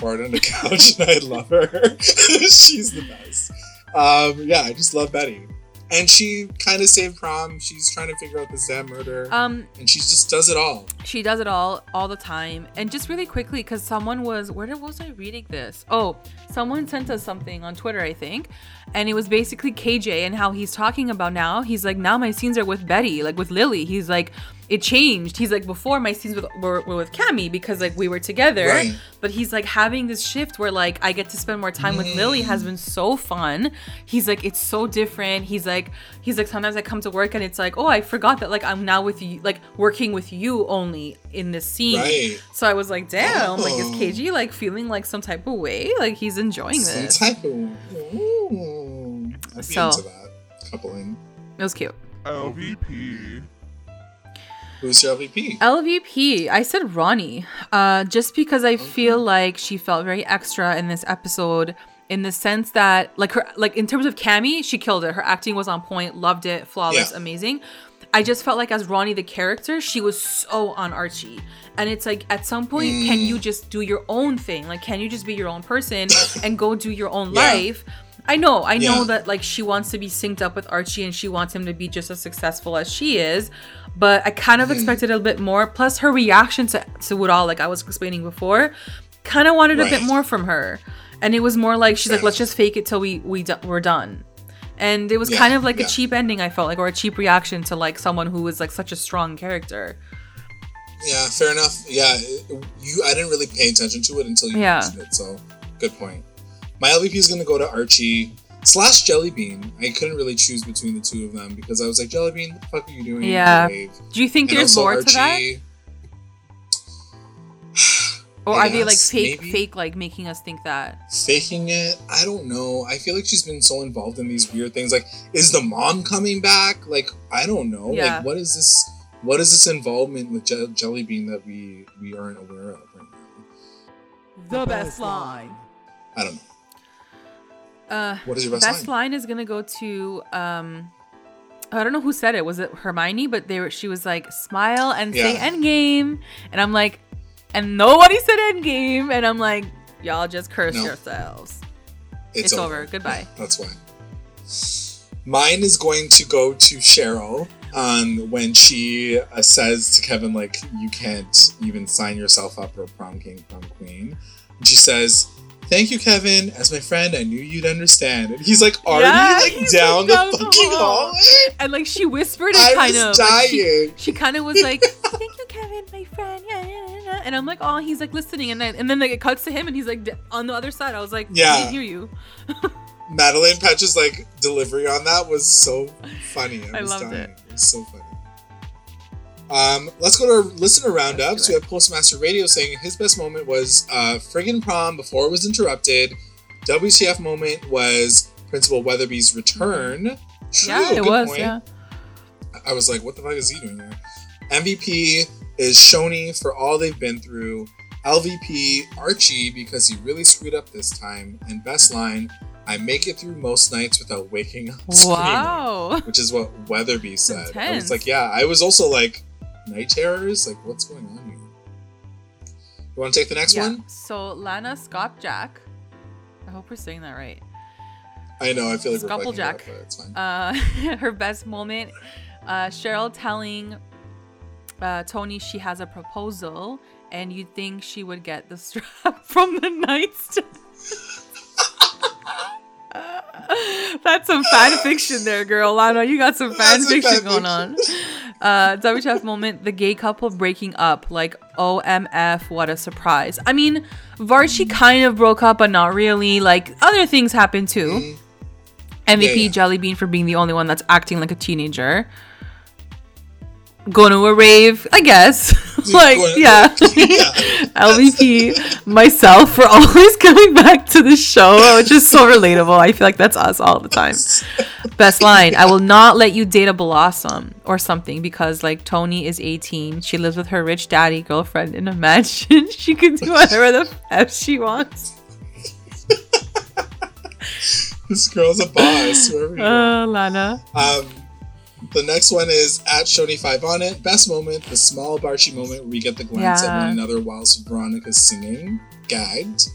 fart on the couch, and I love her. She's the best. Um, yeah, I just love Betty, and she kind of saved prom. She's trying to figure out the damn murder, Um, and she just does it all. she does it all all the time. And just really quickly because someone was where did, was i reading this? Oh someone sent us something on twitter i think. And it was basically kj and how he's talking about now. He's like now my scenes are with betty like with Lili. He's like it changed he's like before my scenes with, were, were with Cami because like we were together Right. but he's like having this shift where like i get to spend more time with Lili has been so fun he's like it's so different he's like he's like sometimes i come to work and it's like oh i forgot that like i'm now with you like working with you only in this scene Right. so i was like damn like is Oh. KJ like feeling like some type of way like he's enjoying Some this type of. Ooh, I'd be So- into that coupling. it was cute LVP. Who's your LVP? LVP, I said Ronnie, uh, just because I feel like she felt very extra in this episode, in the sense that, like her, like in terms of Cami, she killed it. Her acting was on point, loved it, flawless, Yeah. amazing. I just felt like as Ronnie the character, she was so on Archie, and it's like at some point, can you just do your own thing? Like, can you just be your own person and go do your own Yeah. life? I know, I know that like she wants to be synced up with Archie and she wants him to be just as successful as she is, but I kind of mm. expected a little bit more. Plus her reaction to to it all, like I was explaining before, kind of wanted a bit more from her, and it was more like she's like, let's just fake it till we we do- we're done. And it was Yeah, kind of like yeah. a cheap ending, I felt like, or a cheap reaction to like someone who was like such a strong character. Yeah, fair enough. Yeah, you. I didn't really pay attention to it until you Yeah. mentioned it. So, good point. My LVP is going to go to Archie slash Jellybean. I couldn't really choose between the two of them because I was like, Jellybean, what the fuck are you doing? Yeah. Wave. Do you think And there's also more to that, Archie- or are they like fake, maybe. fake, like making us think that? faking it i don't know i feel like she's been so involved in these weird things like is the mom coming back like i don't know Yeah. like what is this what is this involvement with Je- jellybean that we we aren't aware of right now The best line. i don't know Uh, what is your best, best line? line is gonna go to um I don't know who said it. Was it Hermione? But they were she was like, smile and say Yeah. endgame. And I'm like, and nobody said endgame. And I'm like, y'all just curse No. yourselves. It's over. Goodbye. that's why mine is going to go to cheryl um, when she uh, says to kevin like you can't even sign yourself up for a prom king prom queen and she says Thank you, Kevin. As my friend, I knew you'd understand. And he's like already Yeah, like down like, the fucking hall. And like she whispered it kind of. like, she, dying. she kind of was like, "Thank you, Kevin, my friend." Yeah, yeah, yeah. And I'm like, "Oh, he's like listening." And then and then like it cuts to him, and he's like on the other side. I was like, Yeah. "I hear you." Madelaine Petsch's like delivery on that was so funny. I, I loved dying. it. It was so funny. Um, let's go to our listener roundups. We have Postmaster Radio saying his best moment was uh, friggin' prom before it was interrupted. WTF moment was Principal Weatherbee's return. True, yeah, it good was. point. Yeah. I was like, what the fuck is he doing there? MVP is Shoni for all they've been through. LVP Archie because he really screwed up this time. And best line, I make it through most nights without waking up. Wow. Screaming, which is what Weatherby said. I was like, yeah, I was also like, night terrors? Like, what's going on here? You want to take the next yeah. one? So Lana Scott Jack. I hope we're saying that right. I know, I feel like we're fucking it but it's fine. Uh, her best moment, uh, Cheryl telling uh, Toni she has a proposal, and you'd think she would get the strap from the nightstand. That's some fan fiction there, girl. Lana, you got some fan That's fiction fan going on. Uh, WTF moment, the gay couple breaking up. Like, OMF, what a surprise. I mean, Varchie kind of broke up, but not really. Like, other things happened too. Mhm. MVP Yeah, yeah. Jellybean for being the only one that's acting like a teenager. Going to a rave, I guess. like, yeah. LVP, myself, for always coming back to the show, which is so relatable. I feel like that's us all the time. Best line I will not let you date a blossom or something because, like, Toni is 18. She lives with her rich daddy girlfriend in a mansion. she can do whatever the F she wants. This girl's a boss. are. Uh, Lana. Um, the next one is at Shoni5 on it. Best moment, the small Barchie moment where we get the glance at one another whilst Veronica's singing. Gagged.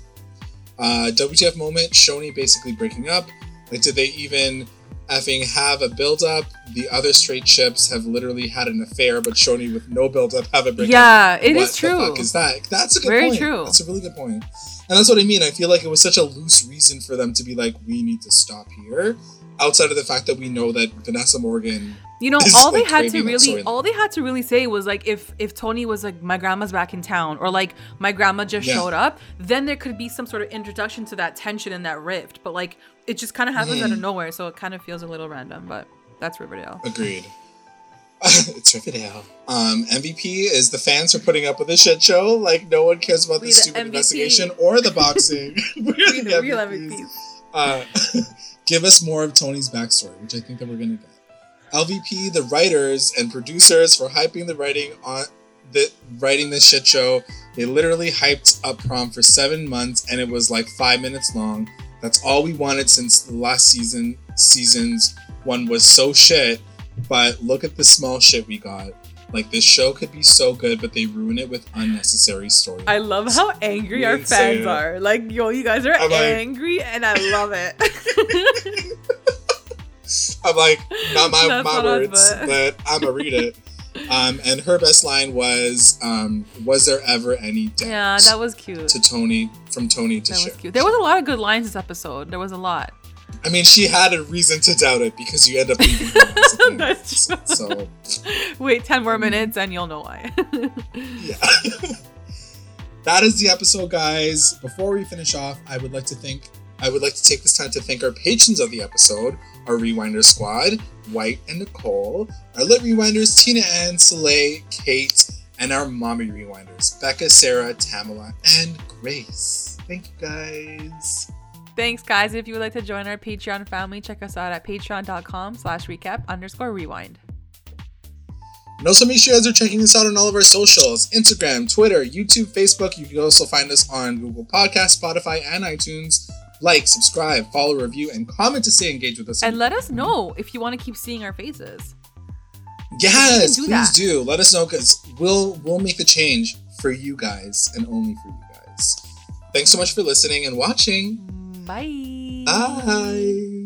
Uh, WTF moment, Choni basically breaking up. Like, did they even effing have a build up? The other straight ships have literally had an affair, but Choni with no build up have a breakup. Yeah, it what is true. The fuck is that? That's a good Very point. true. That's a really good point. And that's what I mean. I feel like it was such a loose reason for them to be like, we need to stop here. Outside of the fact that we know that Vanessa Morgan You know, all they had to really, all they had to really say was like, if if Toni was like, my grandma's back in town, or like my grandma just Yeah. showed up, then there could be some sort of introduction to that tension and that rift. But like, it just kind of happens Mm-hmm. out of nowhere, so it kind of feels a little random. But that's Riverdale. agreed. it's Riverdale. Um, MVP is the fans are putting up with the shit show. Like no one cares about We the the stupid MVP. investigation or the boxing. We're We the the real MVPs. MVPs. Uh, give us more of Toni's backstory, which I think that we're gonna get. LVP, the writers and producers for hyping the writing on the writing this shit show. They literally hyped up prom for seven months, and it was like five minutes long. That's all we wanted since the last season. Seasons one was so shit, but look at the small shit we got. Like this show could be so good, but they ruin it with unnecessary stories. I love how angry our fans are. Like, yo, you guys are I'm like- angry, and I love it. I'm like, not my, That's my words, but- but I'm gonna read it. Um, and her best line was, um, "Was there ever any doubt?" yeah, that was cute. to Toni from Toni to That was cute. There was a lot of good lines this episode. There was a lot. I mean, she had a reason to doubt it because you end up leaving her as a thing. That's true. So Wait, 10 more minutes and you'll know why. yeah. that is the episode, guys. Before we finish off, I would like to thank I would like to take this time to thank our patrons of the episode, our Rewinder squad, White and Nicole, our lit rewinders, Tina Ann, Soleil, Kate, and our mommy rewinders, Becca, Sarah, Tamala, and Grace. Thank you guys. Thanks, guys. If you would like to join our Patreon family, check us out at patreon.com slash recap underscore rewind. And also make sure you guys are checking us out on all of our socials Instagram, Twitter, YouTube, Facebook. You can also find us on Google Podcasts, Spotify, and iTunes. Like, subscribe, follow, review, and comment to stay engaged with us. And let us know if you want to keep seeing our faces. yes, do please that. do. Let us know because we'll we'll make the change for you guys and only for you guys. Thanks so much for listening and watching. Mm, bye. Bye.